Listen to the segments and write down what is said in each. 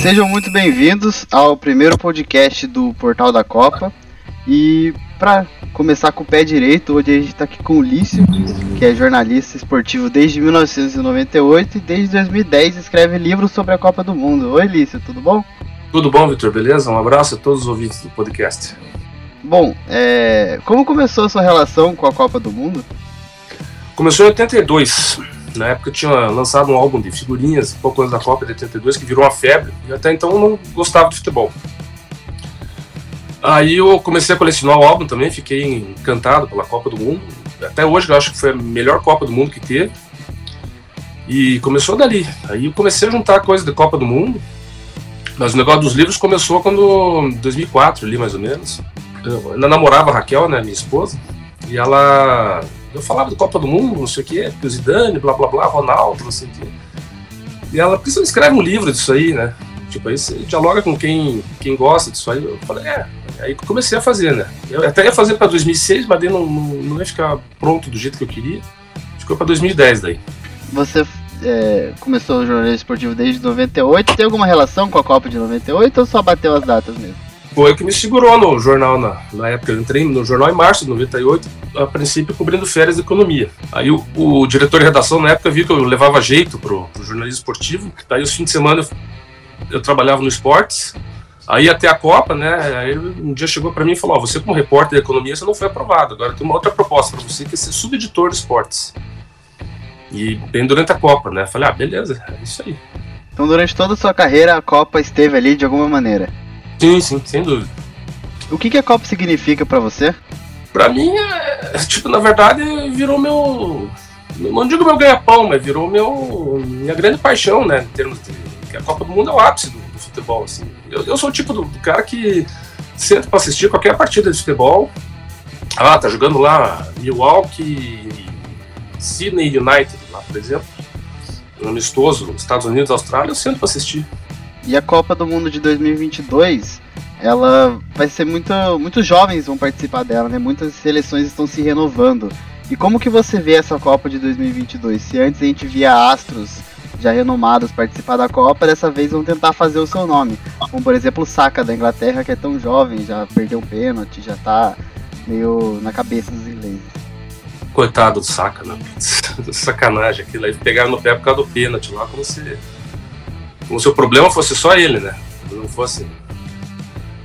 Sejam muito bem-vindos ao primeiro podcast do Portal da Copa. E para começar com o pé direito, hoje a gente está aqui com o Lício, que é jornalista esportivo desde 1998 e desde 2010 escreve livros sobre a Copa do Mundo. Oi, Lício, tudo bom? Tudo bom, Vitor? Beleza? Um abraço a todos os ouvintes do podcast. Bom, é... como começou a sua relação com a Copa do Mundo? Começou em 82. Na época tinha lançado um álbum de figurinhas, pouco antes da Copa de 82, que virou uma febre, e até então eu não gostava de futebol. Aí eu comecei a colecionar o álbum também, fiquei encantado pela Copa do Mundo. Até hoje eu acho que foi a melhor Copa do Mundo que teve. E começou dali. Aí eu comecei a juntar coisas da Copa do Mundo. Mas o negócio dos livros começou quando 2004 ali mais ou menos. Eu ainda namorava a Raquel, né, minha esposa. E ela eu falava do Copa do Mundo, não sei o quê, porque o Zidane, blá blá blá, Ronaldo, não sei o quê. E ela, por que você não escreve um livro disso aí, né? Tipo, aí você dialoga com quem, quem gosta disso aí. Eu falei, é. Aí comecei a fazer, né? Eu até ia fazer para 2006, mas daí não, não, não ia ficar pronto do jeito que eu queria. Ficou para 2010 daí. Você é, começou o jornalismo esportivo desde 98. Tem alguma relação com a Copa de 98 ou só bateu as datas mesmo? Foi o que me segurou no jornal na, na época. Eu entrei no jornal em março de 98, a princípio cobrindo férias de economia. Aí o, o diretor de redação na época viu que eu levava jeito pro, pro jornalismo esportivo. Daí os fins de semana eu eu trabalhava no esportes, aí até a Copa, né? Aí um dia chegou para mim e falou: oh, você como repórter de economia você não foi aprovado. Agora tem uma outra proposta para você que é ser subeditor de esportes. E bem durante a Copa, né? Falei: ah, beleza, é isso aí. Então durante toda a sua carreira a Copa esteve ali de alguma maneira. Sim, sim, sem dúvida. O que, que a Copa significa para você? Para mim, é, tipo, na verdade, virou meu não digo meu ganha-pão, mas virou meu minha grande paixão, né, em termos de que a Copa do Mundo é o ápice do, do futebol. Assim. Eu, eu, sou o tipo do, do cara que senta para assistir qualquer partida de futebol. Ah, tá jogando lá Milwaukee, Sydney United, lá, por exemplo. Um amistoso, Estados Unidos, Austrália, eu sento para assistir. E a Copa do Mundo de 2022, ela vai ser muito. Muitos jovens vão participar dela, né? Muitas seleções estão se renovando. E como que você vê essa Copa de 2022? Se antes a gente via astros já renomados participar da Copa, dessa vez vão tentar fazer o seu nome. Como por exemplo o Saka da Inglaterra, que é tão jovem, já perdeu o pênalti, já tá meio na cabeça dos ingleses. Coitado do Saka, né? Sacanagem aquilo aí. Pegaram no pé por causa do pênalti lá, como se. Como se o problema fosse só ele, né? Não fosse.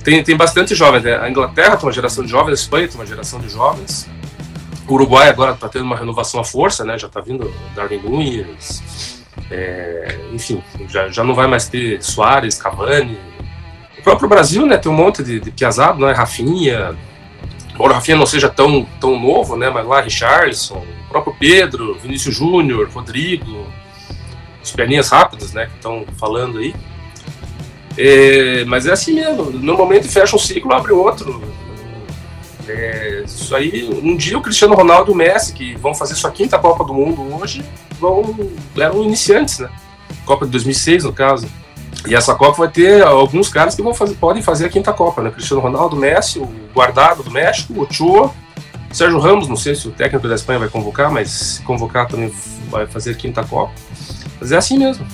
Tem, tem bastante jovens. Né? A Inglaterra tem uma geração de jovens, a Espanha tem uma geração de jovens. O Uruguai agora está tendo uma renovação à força, né? Já está vindo Darwin Nunes, é, enfim, já, já não vai mais ter Soares, Cavani. O próprio Brasil, né, tem um monte de, de piazado, né, Rafinha, embora o Rafinha não seja tão, tão novo, né, mas lá Richarlison, o próprio Pedro, Vinícius Júnior, Rodrigo, perninhas rápidas, né, que estão falando aí. É, mas é assim mesmo, normalmente fecha um ciclo, abre outro. É, isso aí, um dia o Cristiano Ronaldo e o Messi, que vão fazer sua quinta Copa do Mundo hoje, vão, eram iniciantes, né? Copa de 2006, no caso. E essa Copa vai ter alguns caras que vão fazer, podem fazer a quinta Copa, né? Cristiano Ronaldo, Messi, o guardado do México, o Ochoa, Sérgio Ramos, não sei se o técnico da Espanha vai convocar, mas se convocar também vai fazer a quinta Copa. Mas é assim mesmo.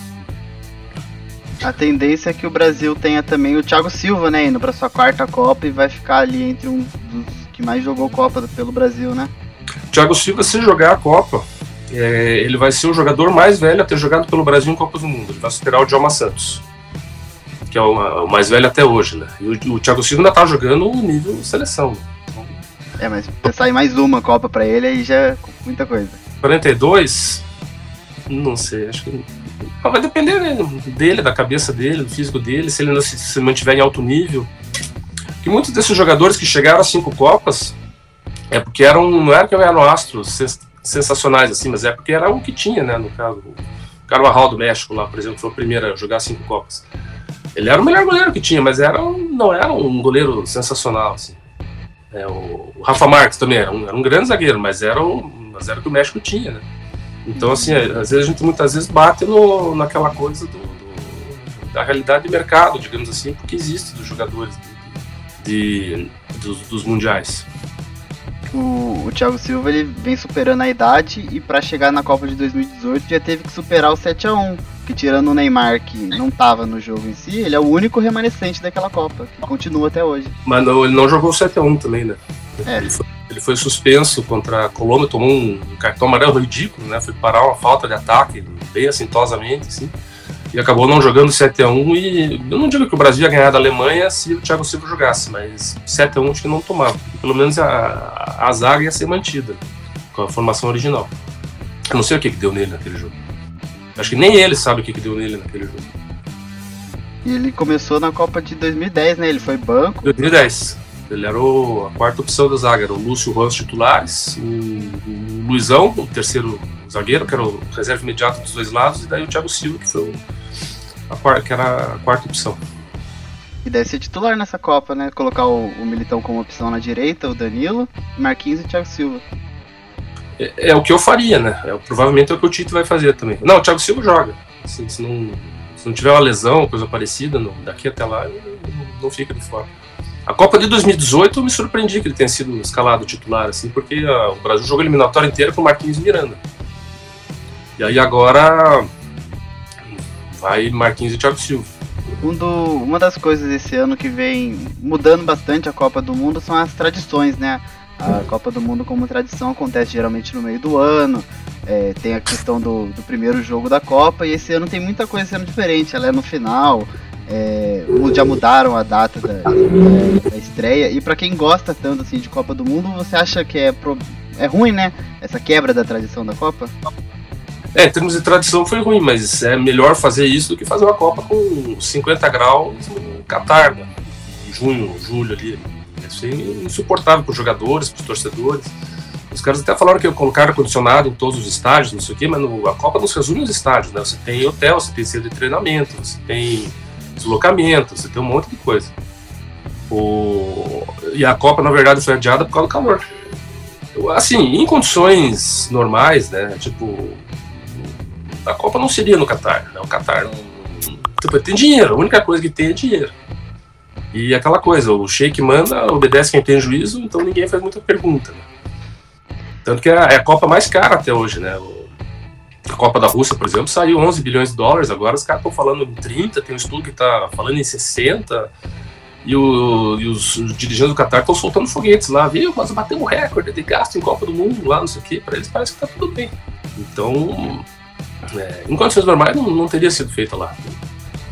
A tendência é que o Brasil tenha também o Thiago Silva, né, indo para sua quarta Copa e vai ficar ali entre um dos que mais jogou Copa pelo Brasil, né? Thiago Silva, se jogar a Copa, é, ele vai ser o jogador mais velho a ter jogado pelo Brasil em Copas do Mundo. Ele vai superar o Djalma Santos, que é o, mais velho até hoje, né? E o, o Thiago Silva ainda tá jogando o nível seleção. É, mas pensar em mais uma Copa para ele aí já é muita coisa. 42? Não sei, acho que. Vai depender né, dele, da cabeça dele, do físico dele, se ele não se, se mantiver em alto nível. Que muitos desses jogadores que chegaram a cinco Copas é porque eram, não era que eram astros sensacionais, assim, mas é porque era o que tinha, né? No caso, o Carvajal do México lá, por exemplo, foi o primeiro a jogar cinco Copas. Ele era o melhor goleiro que tinha, mas era um, não era um goleiro sensacional, assim. É, o, Rafa Marques também era um, era um grande zagueiro, mas era, mas era o que o México tinha, né? Então, assim, às vezes a gente muitas vezes bate no, naquela coisa do, do, da realidade de mercado, digamos assim, porque existe dos jogadores de, de dos, dos mundiais. o, o Thiago Silva ele vem superando a idade e para chegar na Copa de 2018 já teve que superar o 7 a 1 que tirando o Neymar que não tava no jogo em si, ele é o único remanescente daquela Copa, que continua até hoje. Mas não, ele não jogou o 7 a 1 também, né? É. Ele, foi, ele foi suspenso contra a Colômbia, tomou um cartão amarelo ridículo, né? Foi parar uma falta de ataque, bem assintosamente, assim e acabou não jogando 7 a 1 e eu não digo que o Brasil ia ganhar da Alemanha se o Thiago Silva jogasse, mas 7 a 1 acho que não tomava. Pelo menos a, a zaga ia ser mantida com a formação original. Eu não sei o que, que deu nele naquele jogo. Acho que nem ele sabe o que, que deu nele naquele jogo. E ele começou na Copa de 2010, né? Ele foi banco. 2010. Ele era o, a quarta opção da zaga, era o Lúcio Ramos titulares, o, o Luizão, o terceiro zagueiro, que era o reserva imediato dos dois lados, e daí o Thiago Silva, que foi o a, que era a quarta opção. E deve ser titular nessa Copa, né? Colocar o, o Militão como opção na direita, o Danilo, Marquinhos e o Thiago Silva. É, é, o que eu faria, né? É, provavelmente é o que o Tite vai fazer também. Não, o Thiago Silva joga. Assim, se, não, se não tiver uma lesão, coisa parecida, não, daqui até lá, não, não fica de fora. A Copa de 2018 eu me surpreendi que ele tenha sido escalado titular, assim, porque a, o Brasil jogou eliminatório inteiro com Marquinhos Miranda. E aí agora vai Marquinhos e Thiago Silva. Um do, uma das coisas desse ano que vem mudando bastante a Copa do Mundo são as tradições, né? A Copa do Mundo, como tradição, acontece geralmente no meio do ano. É, tem a questão do, do, primeiro jogo da Copa, e esse ano tem muita coisa sendo diferente. Ela é no final, é, já mudaram a data da, da, da estreia. E para quem gosta tanto assim de Copa do Mundo, você acha que é, pro, é ruim, né? Essa quebra da tradição da Copa? É, em termos de tradição foi ruim, mas é melhor fazer isso do que fazer uma Copa com 50 graus no Catar, né? em junho, julho ali. Isso é insuportável para os jogadores, para os torcedores. Os caras até falaram que colocaram ar-condicionado em todos os estádios, não sei o quê, mas no, a Copa não se resume aos estádios, né? Você tem hotel, você tem centro de treinamento, você tem deslocamento, você tem um monte de coisa. O... E a Copa, na verdade, foi adiada por causa do calor. Assim, em condições normais, né? Tipo, a Copa não seria no Qatar, né? O Qatar não, tipo, tem dinheiro, a única coisa que tem é dinheiro. E aquela coisa, o Sheik manda, obedece quem tem juízo, então ninguém faz muita pergunta. Né? Tanto que é, é a Copa mais cara até hoje, né? A Copa da Rússia, por exemplo, saiu 11 bilhões de dólares, agora os caras estão falando em 30, tem um estudo que está falando em 60, e, o, e os, dirigentes do Qatar estão soltando foguetes lá, viu? Nós batemos recorde de gasto em Copa do Mundo lá, não sei o quê, para eles parece que está tudo bem. Então, é, em condições normais não, não teria sido feita lá.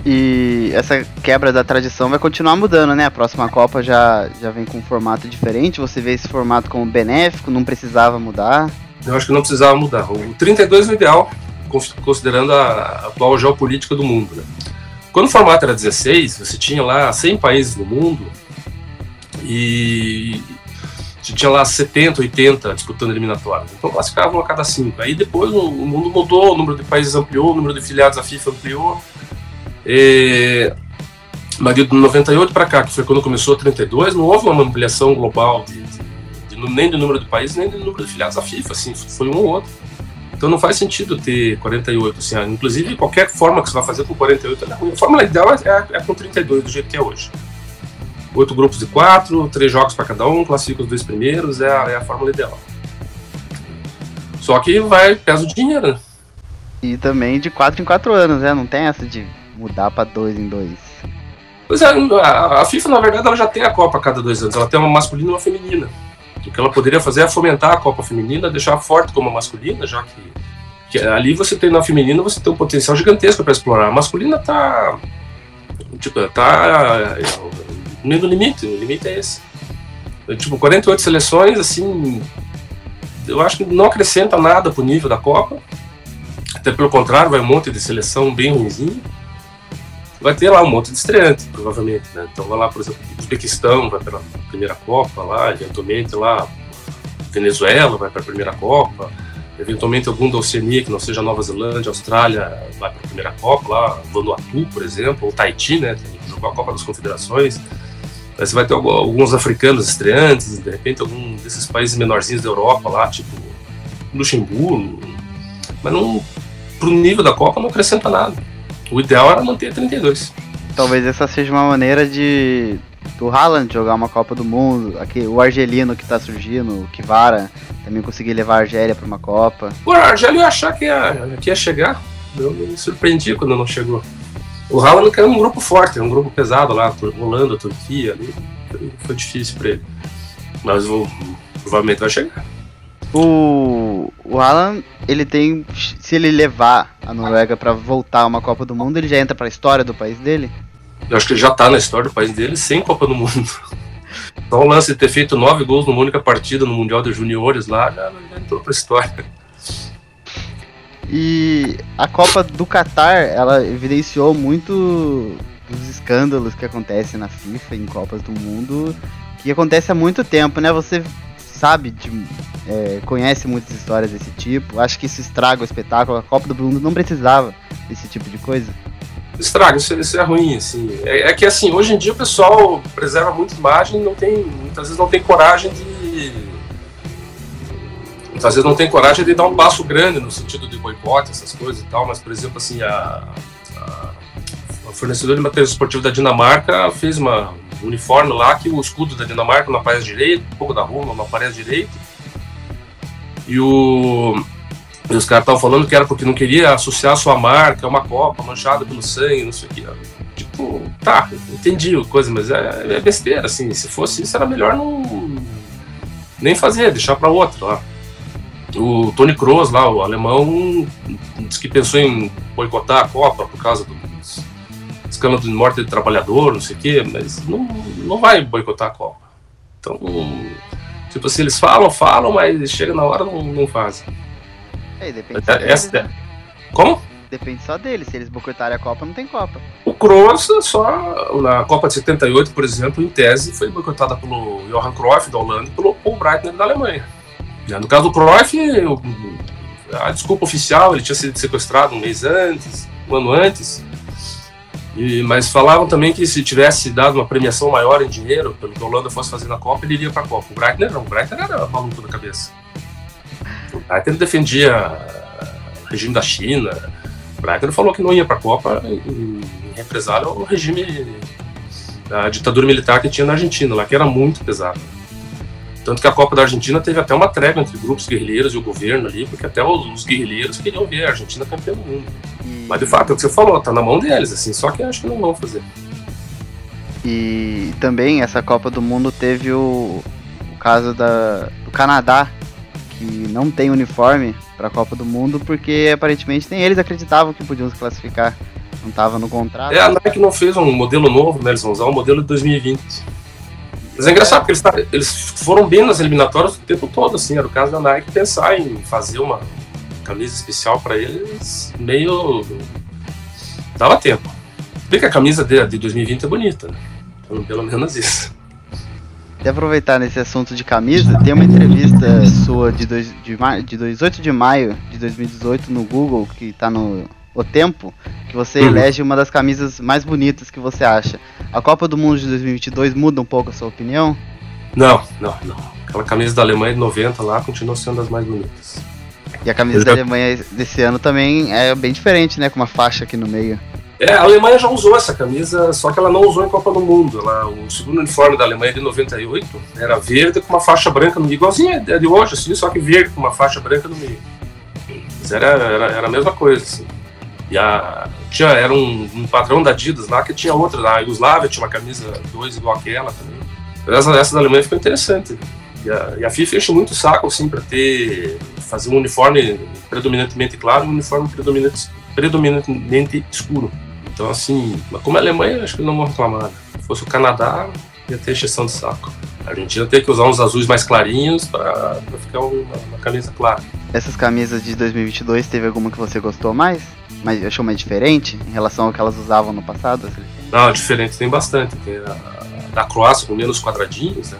E essa quebra da tradição vai continuar mudando, né? A próxima Copa já, já vem com um formato diferente. Você vê esse formato como benéfico, não precisava mudar? Eu acho que não precisava mudar. O 32 é o ideal, considerando a atual geopolítica do mundo. Né? Quando o formato era 16, você tinha lá 100 países no mundo e tinha lá 70, 80 disputando eliminatórias. Então classificavam a cada cinco. Aí depois o mundo mudou, o número de países ampliou, o número de filiados à FIFA ampliou. E... Mas de 98 para cá, que foi quando começou a 32, não houve uma ampliação global de, de, nem do número de países, nem do número de filiados à FIFA, assim, foi um ou outro. Então não faz sentido ter 48, assim, inclusive qualquer forma que você vai fazer com 48 é ruim. A fórmula ideal é, é, é com 32, do jeito que é hoje oito grupos de quatro, três jogos para cada um, classifica os dois primeiros, é a, é a fórmula ideal. Só que vai peso de dinheiro, né? E também de quatro em quatro anos, né? Não tem essa de mudar para dois em dois. Pois é, a, a, FIFA, na verdade, ela já tem a Copa a cada dois anos. Ela tem uma masculina e uma feminina. O que ela poderia fazer é fomentar a Copa Feminina, deixar forte como a masculina, já que, que ali você tem na feminina, você tem um potencial gigantesco para explorar. A masculina tá. Tipo, tá no limite, o limite é esse. Eu, tipo, 48 seleções, assim, eu acho que não acrescenta nada pro nível da Copa. Até pelo contrário, vai um monte de seleção bem ruimzinho. Vai ter lá um monte de estreante, provavelmente, né? Então vai lá, por exemplo, Uzbequistão vai pela primeira Copa lá, eventualmente lá Venezuela vai para a primeira Copa, eventualmente algum da Oceania que não seja Nova Zelândia, Austrália vai para a primeira Copa lá, Vanuatu, por exemplo, ou Tahiti, né? Jogou a Copa das Confederações. Aí você vai ter alguns africanos estreantes, de repente algum desses países menorzinhos da Europa lá, tipo Luxemburgo. Mas não, pro nível da Copa não acrescenta nada. O ideal era manter 32. Talvez essa seja uma maneira de do Haaland jogar uma Copa do Mundo, aqui, o argelino que tá surgindo, o Kivara, também conseguir levar a Argélia para uma Copa. O Argélia ia achar que ia, que ia chegar, eu me surpreendi quando não chegou. O Haaland é um grupo forte, um grupo pesado lá, Holanda, Turquia, ali, foi difícil para ele. Mas o, provavelmente vai chegar. O, o Alan, ele tem. Se ele levar a Noruega para voltar a uma Copa do Mundo, ele já entra para a história do país dele? Eu acho que ele já tá na história do país dele sem Copa do Mundo. Só o lance de ter feito nove gols numa única partida no Mundial de Juniores lá, já, já entrou pra história. E a Copa do Catar, ela evidenciou muito dos escândalos que acontecem na FIFA em Copas do Mundo, que acontece há muito tempo, né? Você sabe, de, é, conhece muitas histórias desse tipo. Acho que isso estraga o espetáculo. A Copa do Mundo não precisava desse tipo de coisa estraga, isso, isso é ruim, assim. É, é, que assim, hoje em dia o pessoal preserva muito imagem não tem. Muitas vezes não tem coragem de. Muitas vezes não tem coragem de dar um passo grande no sentido de boicote, essas coisas e tal, mas por exemplo assim, a, a fornecedora de material esportivo da Dinamarca fez uma um uniforme lá que o escudo da Dinamarca não aparece direito, um pouco da Roma não aparece direito. E o e os caras estavam falando que era porque não queria associar a sua marca a uma copa manchada pelo sangue, não sei o que. Tipo, tá, entendi a coisa, mas é, é, besteira, assim. Se fosse isso, era melhor não. nem fazer, deixar para outra lá. O Tony Kroos lá, o alemão, disse que pensou em boicotar a Copa por causa do escândalo de morte de trabalhador, não sei o quê, mas não, não vai boicotar a Copa. Então, tipo assim, eles falam, falam, mas chega na hora não, não fazem. É, depende só deles, Essa... né? Como? Depende só deles. Se eles boicotarem a Copa, não tem Copa. O Kroos, só na Copa de 78, por exemplo, em tese, foi boicotada pelo Johan Cruyff da Holanda e pelo Paul Breitner da Alemanha. No caso do Cruyff, a desculpa oficial, ele tinha sido sequestrado um mês antes, um ano antes. E, mas falavam também que se tivesse dado uma premiação maior em dinheiro, pelo que a Holanda fosse fazer na Copa, ele iria para a Copa. O Breitner não, o Breitner era maluco da cabeça. O Breitner defendia o regime da China. O Breitner falou que não ia para a Copa em, represália ao regime da ditadura militar que tinha na Argentina, lá que era muito pesado. Tanto que a Copa da Argentina teve até uma trégua entre grupos guerrilheiros e o governo ali, porque até os, guerrilheiros queriam ver a Argentina campeã do mundo. E... Mas de fato, é o que você falou, tá na mão deles, assim, só que acho que não vão fazer. E também essa Copa do Mundo teve o, o caso da, do Canadá, que não tem uniforme para a Copa do Mundo, porque aparentemente nem eles acreditavam que podiam se classificar. Não estava no contrato. É, a Nike não fez um modelo novo, né? Eles vão usar um modelo de 2020. Mas é engraçado, porque eles, eles foram bem nas eliminatórias o tempo todo, assim. Era o caso da Nike pensar em fazer uma camisa especial para eles, meio. dava tempo. Bem que a camisa de, de 2020 é bonita, né? Então, pelo menos isso. Até aproveitar nesse assunto de camisa, tem uma entrevista sua de, dois, de, de 18 de maio de 2018 no Google, que tá no O Tempo, que você uhum. elege uma das camisas mais bonitas que você acha. A Copa do Mundo de 2022 muda um pouco a sua opinião? Não, não, não. Aquela camisa da Alemanha de 90 lá continua sendo das mais bonitas. E a camisa da Alemanha desse ano também é bem diferente, né? Com uma faixa aqui no meio. É, a Alemanha já usou essa camisa, só que ela não usou em Copa do Mundo. Ela, o segundo uniforme da Alemanha de 98 era verde com uma faixa branca no meio, igualzinho é de hoje, assim, só que verde com uma faixa branca no meio. Mas era, era, era a mesma coisa, assim. E a, tinha, era um, um, da Adidas lá que tinha outra. Na Yugoslávia tinha uma camisa 2 igual aquela também. Essa, essa da Alemanha ficou interessante. E a, e a FIFA enche muito o saco, assim, para ter. fazer um uniforme predominantemente claro e um uniforme predominante, predominantemente escuro. Então, assim, mas como é a Alemanha, acho que não vão reclamar. Se fosse o Canadá, ia ter exceção de saco. A Argentina tem que usar uns azuis mais clarinhos para ficar uma, uma, camisa clara. Essas camisas de 2022, teve alguma que você gostou mais? Mas achou mais diferente em relação ao que elas usavam no passado? Não, diferente tem bastante. Tem a, a da Croácia com menos quadradinhos, né?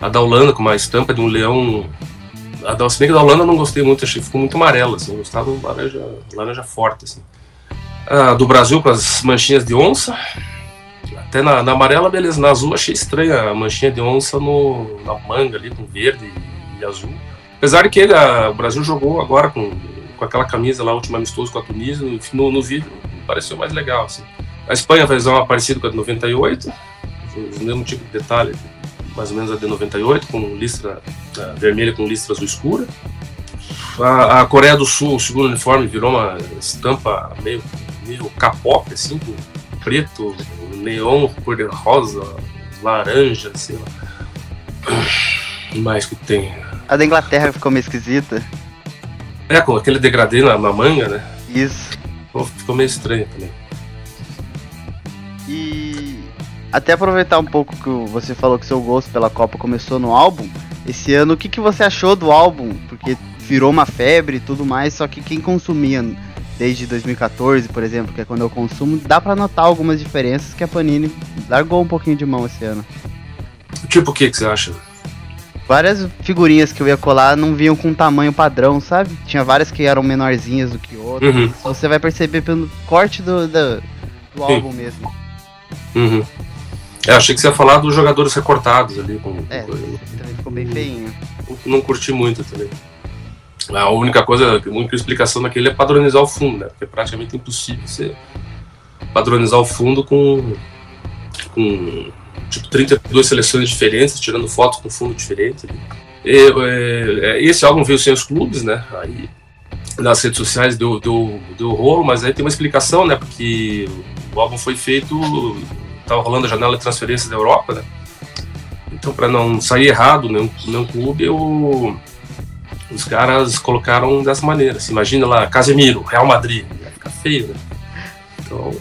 A da Holanda com uma estampa de um leão. A da, se bem que da Holanda eu não gostei muito, achei ficou muito amarela, assim. Eu gostava de laranja, laranja forte, assim ah, do Brasil com as manchinhas de onça. Até na, na, amarela, beleza. Na azul achei estranha a manchinha de onça no, na manga ali, com verde e, e azul. Apesar que ele, a, o Brasil jogou agora com, com aquela camisa lá, última amistoso com a Tunísia, no, no, vídeo pareceu mais legal. Assim. A Espanha usar uma parecida com a de 98. o mesmo tipo de detalhe, mais ou menos a de 98, com listra vermelha com listra azul escura. A, a, Coreia do Sul, o segundo uniforme, virou uma estampa meio, meio capop, assim, com preto, neon, cor de rosa, laranja, sei lá. O mais que tem? A da Inglaterra ficou meio esquisita. É, com aquele degradê na, na manga, né? Isso. Ficou meio estranho também. E até aproveitar um pouco que você falou que seu gosto pela Copa começou no álbum. Esse ano, o que, que você achou do álbum? Porque virou uma febre e tudo mais, só que quem consumia desde 2014, por exemplo, que é quando eu consumo, dá para notar algumas diferenças que a Panini largou um pouquinho de mão esse ano. Tipo o que, que você acha? Várias figurinhas que eu ia colar não vinham com tamanho padrão, sabe? Tinha várias que eram menorzinhas do que outras. Uhum. Você vai perceber pelo corte do, do, do álbum mesmo. Uhum. É, achei que você ia falar dos jogadores recortados ali. Com, é, com... também ficou bem feinho. Não curti muito também. A única coisa, a única explicação daquele é padronizar o fundo, né? Porque é praticamente impossível você padronizar o fundo com, com tipo 32 seleções diferentes, tirando fotos com fundo diferente. E, é, esse álbum veio sem os clubes, né? Aí nas redes sociais deu, deu, deu rolo, mas aí tem uma explicação, né? Porque o álbum foi feito, estava rolando a janela de transferência da Europa, né? Então, para não sair errado nenhum, nenhum clube, eu, os caras colocaram dessa maneira. Assim, imagina lá, Casemiro, Real Madrid, vai ficar feio, né? Então,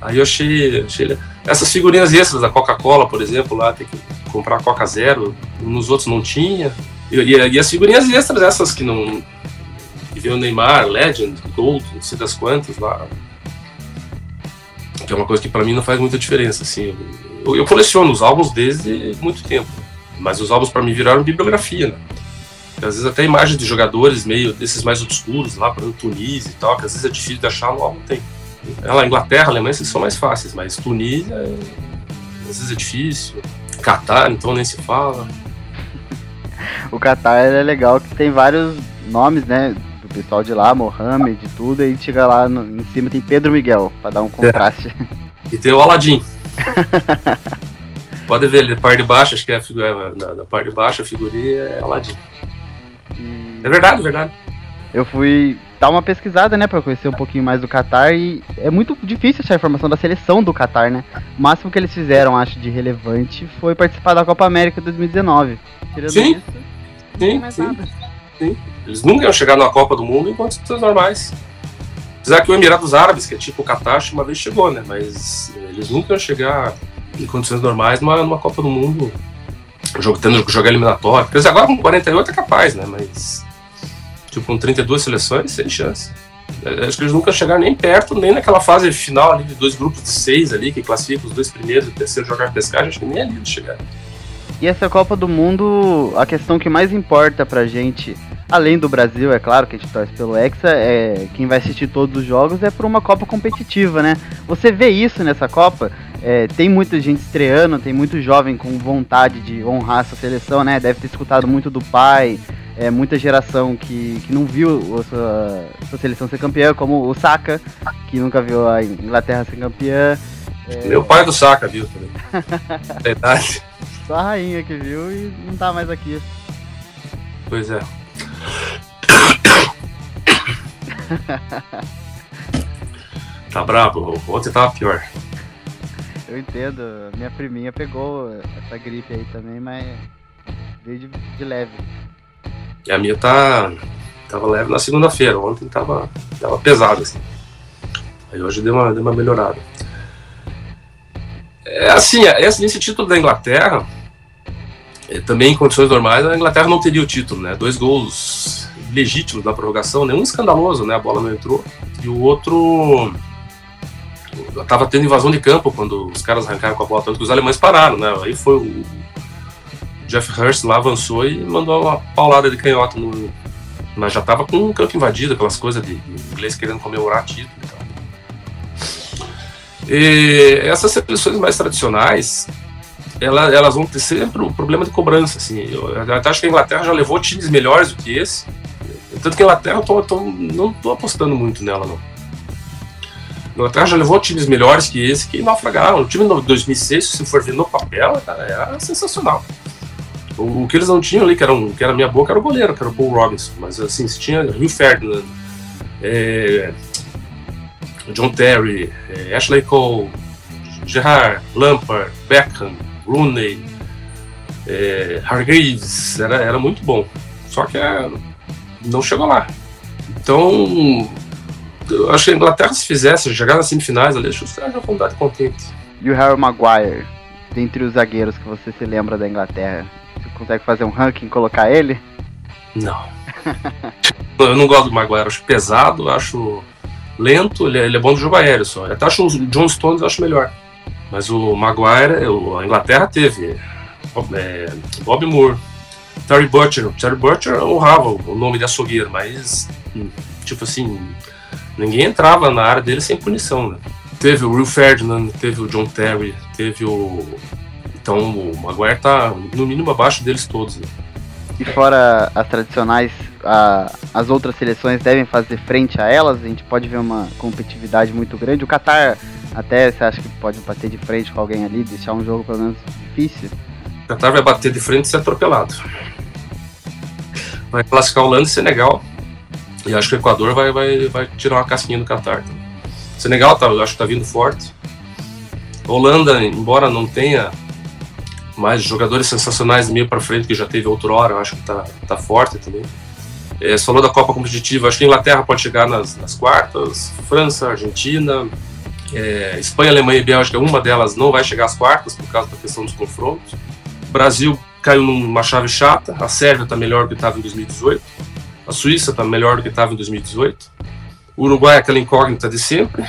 aí eu achei, achei essas figurinhas extras da Coca-Cola, por exemplo, lá tem que comprar Coca Zero, nos outros não tinha. E, e, e as figurinhas extras, essas que não. que veio Neymar, Legend, Gold, não sei das quantas lá. Que é uma coisa que para mim não faz muita diferença, assim. Eu, eu, coleciono os álbuns desde muito tempo, mas os álbuns para mim viraram bibliografia, né? Às vezes até imagens de jogadores meio desses mais obscuros, lá, por exemplo, Tunis e tal, que às vezes é difícil de achar no álbum, tem. Ela, Inglaterra, Alemanha, esses são mais fáceis, mas Tunísia, é, às vezes é difícil. Catar, então nem se fala. o Catar é legal que tem vários nomes, né? Do pessoal de lá, Mohamed e tudo, e chega lá no, em cima tem Pedro Miguel, para dar um contraste. É. E tem o Aladim. Pode ver, na parte de baixo, acho que é a figura, na, na parte de baixo a figurinha é Aladim. É verdade, é verdade. Eu fui dar uma pesquisada, né, para conhecer um pouquinho mais do Qatar e é muito difícil achar informação da seleção do Qatar, né? O máximo que eles fizeram, acho, de relevante foi participar da Copa América 2019. Tirando sim, isso, sim, sim, sim, Eles nunca iam chegar na Copa do Mundo em condições normais. Apesar que o Emirados Árabes, que é tipo o Qatar, uma vez chegou, né? Mas eles nunca iam chegar em condições normais numa, numa Copa do Mundo, tendo que jogar eliminatório. Dizer, agora com 48 é capaz, né? Mas tipo, com 32 seleções, sem chance. É, acho que eles nunca chegaram nem perto, nem naquela fase final ali de dois grupos de seis ali, que classificam os dois primeiros e o terceiro jogar pescagem, acho que nem ali eles chegaram. E essa Copa do Mundo, a questão que mais importa pra gente, além do Brasil, é claro que a gente torce pelo Hexa, é quem vai assistir todos os jogos é por uma Copa competitiva, né? Você vê isso nessa Copa? É, tem muita gente estreando, tem muito jovem com vontade de honrar essa seleção, né? Deve ter escutado muito do pai, é, muita geração que, que não viu a sua, sua seleção ser campeã, como o Saka, que nunca viu a Inglaterra ser campeã. É... Meu pai do Saka viu também. Verdade. Só a rainha que viu e não tá mais aqui. Pois é. tá brabo, ontem tava pior. Eu entendo, minha priminha pegou essa gripe aí também, mas veio de, de leve. E a minha tá. Tava leve na segunda-feira, ontem tava, tava pesado, assim. Aí hoje deu uma, deu uma melhorada. É, assim, esse, esse título da Inglaterra, é, também em condições normais, a Inglaterra não teria o título, né? Dois gols legítimos na prorrogação, nenhum escandaloso, né? A bola não entrou. E o outro tava tendo invasão de campo quando os caras arrancaram com a bola, tanto que os alemães pararam, né? Aí foi o Jeff Hurst lá avançou e mandou uma paulada de canhota no. Mas já tava com o campo invadido, aquelas coisas de inglês querendo comemorar título e tal. E essas seleções mais tradicionais, elas, elas vão ter sempre o problema de cobrança. Assim. Eu, eu acho que a Inglaterra já levou times melhores do que esse. Tanto que a Inglaterra eu tô, tô, não estou apostando muito nela, não. A Inglaterra já levou times melhores que esse que naufragaram. O time de 2006, se for ver no papel, era sensacional. O, que eles não tinham ali, que era, um, que era minha boca, era o goleiro, que era o Paul Robinson. Mas assim, se tinha Rio Ferdinand, é, John Terry, é, Ashley Cole, Gerard, Lampard, Beckham, Rooney, é, Hargreaves, era, era muito bom. Só que é, não chegou lá. Então, eu acho que a Inglaterra, se fizesse, chegar nas semifinais ali, acho que os já contente. E o Harry Maguire, dentre os zagueiros que você se lembra da Inglaterra, consegue fazer um ranking e colocar ele? Não. eu não gosto do Maguire, acho pesado, acho lento, ele é, ele é bom do jogo aéreo só. Eu até acho o John Stones eu acho melhor. Mas o Maguire, a Inglaterra teve é, Bob Moore, Terry Butcher. Terry Butcher honrava o nome de açougueiro, mas, tipo assim, ninguém entrava na área dele sem punição, né? Teve o Will Ferdinand, teve o John Terry, teve o. Então o Maguire tá no mínimo abaixo deles todos. Né? E fora as tradicionais, a, as outras seleções devem fazer frente a elas? A gente pode ver uma competitividade muito grande. O Qatar, até você acha que pode bater de frente com alguém ali, deixar um jogo pelo menos difícil? O Qatar vai bater de frente e ser atropelado. Vai classificar Holanda e Senegal. E acho que o Equador vai, vai, vai tirar uma casquinha do Qatar. Senegal tá, eu acho que tá vindo forte. Holanda, embora não tenha mais jogadores sensacionais meio para frente que já teve outrora, acho que tá, tá forte também. É, você falou da Copa Competitiva, acho que a Inglaterra pode chegar nas, nas quartas, França, Argentina, é, Espanha, Alemanha e Bélgica, uma delas não vai chegar às quartas por causa da questão dos confrontos. Brasil caiu numa chave chata, a Sérvia está melhor do que estava em 2018, a Suíça está melhor do que estava em 2018, o Uruguai é aquela incógnita de sempre,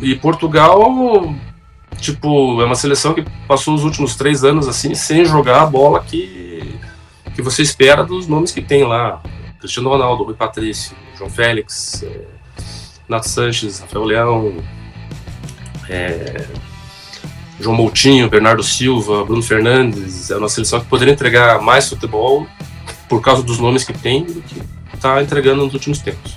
e Portugal tipo, é uma seleção que passou os últimos três anos assim sem jogar a bola que, que você espera dos nomes que tem lá. Cristiano Ronaldo, Rui Patrício, João Félix, é, Nato Sanches, Rafael Leão, é, João Moutinho, Bernardo Silva, Bruno Fernandes. É uma seleção que poderia entregar mais futebol por causa dos nomes que tem do que está entregando nos últimos tempos.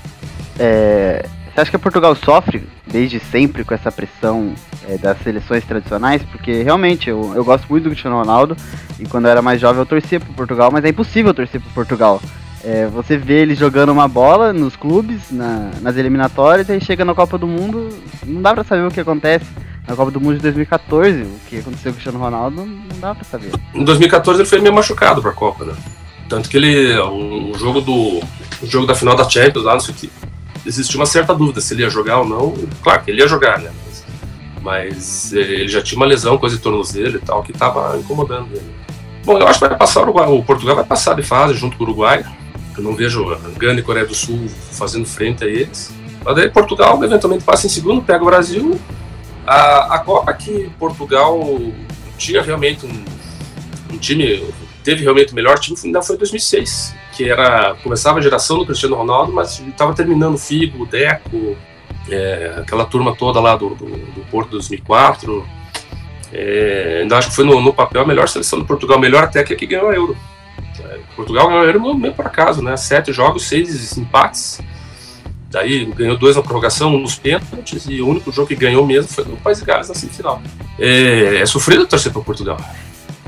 É, você acha que Portugal sofre desde sempre com essa pressão é, das seleções tradicionais? Porque realmente eu, eu gosto muito do Cristiano Ronaldo e quando eu era mais jovem eu torcia pro Portugal, mas é impossível torcer pro Portugal. É, você vê ele jogando uma bola nos clubes, na, nas eliminatórias, e chega na Copa do Mundo, não dá pra saber o que acontece. Na Copa do Mundo de 2014, o que aconteceu com o Cristiano Ronaldo, não dá pra saber. Em 2014 ele foi meio machucado pra Copa, né? Tanto que ele, o jogo do o jogo da final da Champions lá, não sei o que, existia uma certa dúvida se ele ia jogar ou não. Claro que ele ia jogar, né? Mas, ele já tinha uma lesão, coisa de tornozelo e tal, que estava incomodando ele. Bom, eu acho que vai passar o, Uruguai, o Portugal vai passar de fase junto com o Uruguai. Eu não vejo a Gana e Coreia do Sul fazendo frente a eles. Mas daí Portugal eventualmente passa em segundo, pega o Brasil. A, a Copa que Portugal tinha realmente um, um time, teve realmente o melhor time, ainda foi em 2006 que era começava a geração do Cristiano Ronaldo, mas estava terminando o Figo, o Deco, é, aquela turma toda lá do, do, do Porto 2004. É, ainda acho que foi no, no, papel a melhor seleção do Portugal, melhor até que a que ganhou a Euro. É, Portugal ganhou a Euro meio por acaso, né? Sete jogos, seis empates. Daí ganhou dois na prorrogação, um nos pênaltis, e o único jogo que ganhou mesmo foi no País de Gales na semifinal. É, é sofrido torcer para Portugal.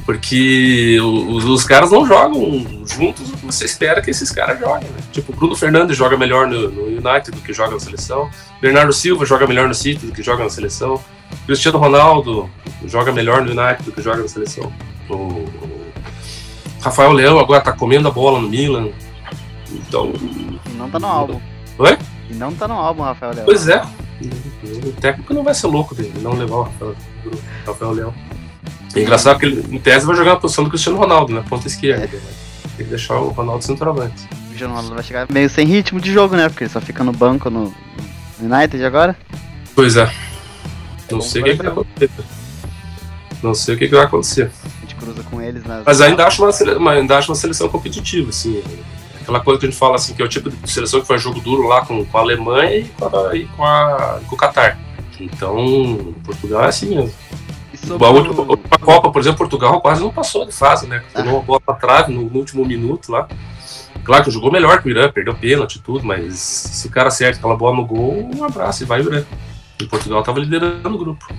Porque os, os, caras não jogam juntos o que você espera que esses caras joguem. Né? Tipo, Bruno Fernandes joga melhor no, no, United do que joga na seleção. Bernardo Silva joga melhor no City do que joga na seleção. Cristiano Ronaldo joga melhor no United do que joga na seleção. O, o Rafael Leão agora tá comendo a bola no Milan. Então. Não tá no álbum. Oi? E não tá no álbum, Rafael Leão. Pois é. O técnico não vai ser louco dele, não levar o Rafael, o Rafael Leão. É engraçado que ele, em tese, vai jogar na posição do Cristiano Ronaldo, né? Ponta esquerda. É. Tem que deixar o Ronaldo centroavante. O Cristiano Ronaldo vai chegar meio sem ritmo de jogo, né? Porque ele só fica no banco no United agora. Pois é. Não sei o que, que, vai acontecer. Não sei o que, que, vai acontecer. A gente cruza com eles nas. Mas ainda acho uma, sele... ainda acho uma seleção competitiva, assim. Aquela coisa que a gente fala assim, que é o tipo de seleção que foi jogo duro lá com, com a Alemanha e com, a, e com, a, com o Qatar. Então, Portugal é assim mesmo. Sobre... A última, última, Copa, por exemplo, Portugal quase não passou de fase, né? Tomou uma bola pra trave no, no, último minuto lá. Claro que jogou melhor que o Irã, perdeu pênalti e tudo, mas se o cara acerta aquela bola no gol, um abraço e vai o Irã. E Portugal estava liderando o grupo.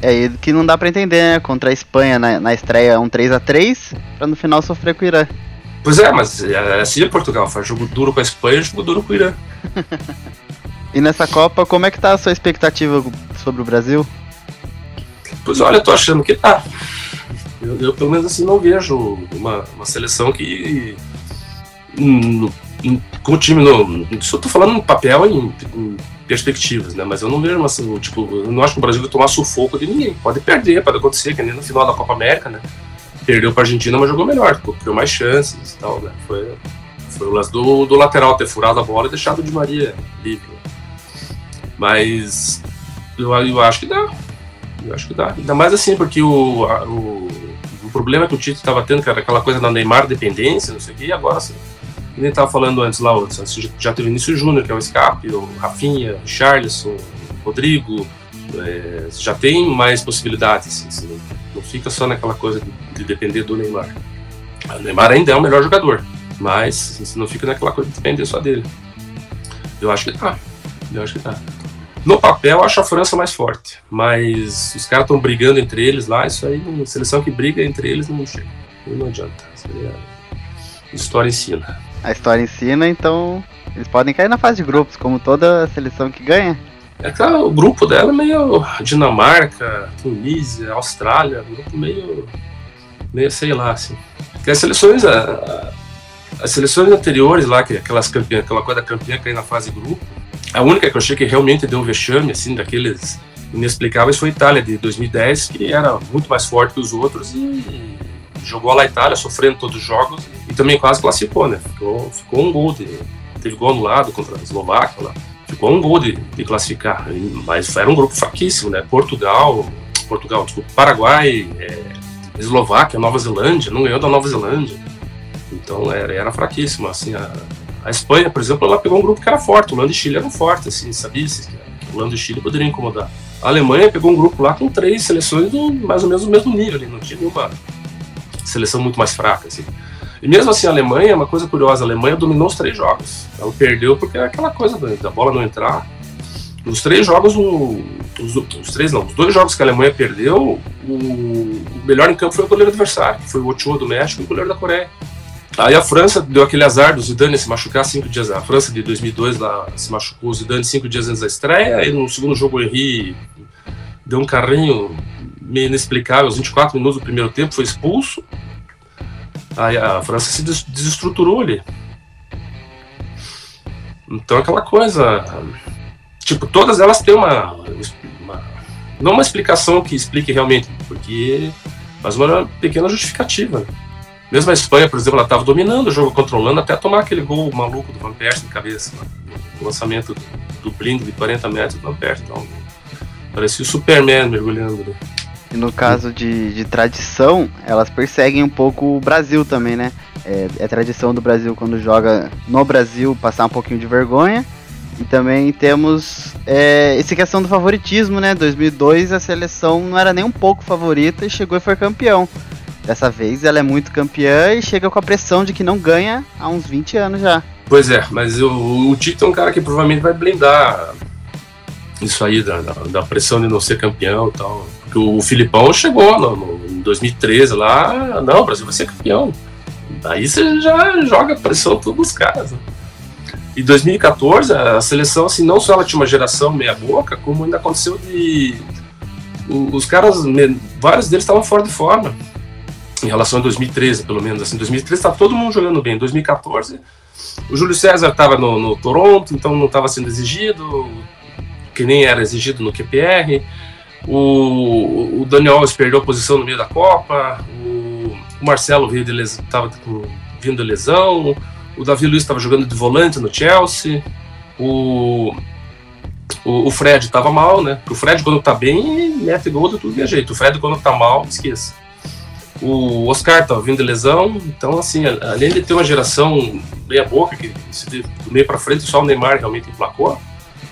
É que não dá para entender, né? Contra a Espanha na, na estreia um 3 a 3 para no final sofrer com o Irã. Pois é, mas é assim é Portugal, faz jogo duro com a Espanha e jogo duro com o Irã. e nessa Copa, como é que tá a sua expectativa sobre o Brasil? Pois olha, eu tô achando que tá. Eu, eu pelo menos assim não vejo uma, uma seleção que. No, com o time no. Isso eu tô falando no papel em, em perspectivas, né? Mas eu não vejo assim, tipo, eu não acho que o Brasil vai tomar sufoco de ninguém. Pode perder, pode acontecer, que nem no final da Copa América, né? Perdeu pra Argentina, mas jogou melhor, criou mais chances e tal, né? Foi, foi o lance do, do lateral ter furado a bola e deixado de Maria livre. Mas eu, eu acho que dá. Eu acho que dá. Ainda mais assim, porque o, a, o, o problema que o Tite estava tendo, que era aquela coisa da Neymar dependência, não sei o que, e agora assim, a gente estava falando antes lá, já teve Vinícius Júnior, que é o escape, o Rafinha, o Charles, o Rodrigo, é, já tem mais possibilidades, assim, não fica só naquela coisa de, de, depender do Neymar. O Neymar ainda é o melhor jogador, mas assim, não fica naquela coisa de depender só dele. Eu acho que tá. Eu acho que tá. No papel, eu acho a França mais forte, mas os caras estão brigando entre eles lá, isso aí, seleção que briga entre eles não chega. Não adianta. A história ensina. A história ensina, então eles podem cair na fase de grupos, como toda seleção que ganha. É que o grupo dela é meio Dinamarca, Tunísia, Austrália, grupo meio, meio sei lá, assim. Porque as seleções, a, as seleções anteriores lá, que aquelas campeãs, aquela coisa da campeã cair na fase grupo, a única que eu achei que realmente deu um vexame, assim, daqueles inexplicáveis foi a Itália de 2010, que era muito mais forte que os outros e jogou lá a Itália, sofrendo todos os jogos e também quase classificou, né? Ficou, ficou um gol de. Teve gol anulado contra a Eslováquia lá. Ficou um gol de, de classificar. Mas era um grupo fraquíssimo, né? Portugal, Portugal, desculpa, Paraguai, é, Eslováquia, Nova Zelândia, não ganhou da Nova Zelândia. Então era, era fraquíssimo, assim, a, a Espanha, por exemplo, ela pegou um grupo que era forte, o Holanda e Chile eram fortes, assim, sabia que o Holanda e Chile poderiam incomodar. A Alemanha pegou um grupo lá com três seleções do mais ou menos do mesmo nível, ali, não tinha nenhuma seleção muito mais fraca, assim. E mesmo assim, a Alemanha, uma coisa curiosa, a Alemanha dominou os três jogos. Ela perdeu porque é aquela coisa da bola não entrar. Nos três jogos, o, os, os, três não, os dois jogos que a Alemanha perdeu, o, o melhor em campo foi o goleiro adversário, que foi o Ochoa do México e o goleiro da Coreia. Aí a França deu aquele azar do Zidane se machucar cinco dias. A França de 2002 lá se machucou o Zidane cinco dias antes da estreia. E no segundo jogo o Henry deu um carrinho meio inexplicável. Aos 24 minutos do primeiro tempo foi expulso. Aí a França se desestruturou ali. Então aquela coisa. Tipo, todas elas têm uma, uma. Não uma explicação que explique realmente, porque. Mas uma pequena justificativa. Mesmo a Espanha, por exemplo, ela estava dominando o jogo, controlando, até tomar aquele gol maluco do Van Persie de cabeça. O lançamento do blind de 40 metros do Van Persie. Então, parecia o Superman mergulhando. Né? E no caso de, de tradição, elas perseguem um pouco o Brasil também, né? É, é tradição do Brasil quando joga no Brasil passar um pouquinho de vergonha. E também temos é, essa questão do favoritismo, né? 2002 a seleção não era nem um pouco favorita e chegou e foi campeão. Dessa vez ela é muito campeã e chega com a pressão de que não ganha há uns 20 anos já. Pois é, mas o, o Tito é um cara que provavelmente vai blindar isso aí da, da, da pressão de não ser campeão e tal. Porque o Filipão chegou no, no, em 2013 lá, não, o Brasil vai ser campeão. Daí você já joga pressão todos os caras. Né? E 2014, a seleção, assim, não só ela tinha uma geração meia boca, como ainda aconteceu de. Os caras, vários deles estavam fora de forma em relação a 2013, pelo menos. Assim, 2013 estava todo mundo jogando bem. Em 2014, o Júlio César estava no, no, Toronto, então não estava sendo exigido, que nem era exigido no QPR. O, o Daniel Alves perdeu a posição no meio da Copa. O, o Marcelo estava vindo de lesão. O Davi Luiz estava jogando de volante no Chelsea. O, o, o Fred estava mal, né? o Fred, quando está bem, mete gol de tudo que é jeito. O Fred, quando está mal, esqueça. O Oscar tá vindo de lesão, então assim, além de ter uma geração meia boca, que do meio para frente só o Neymar realmente emplacou,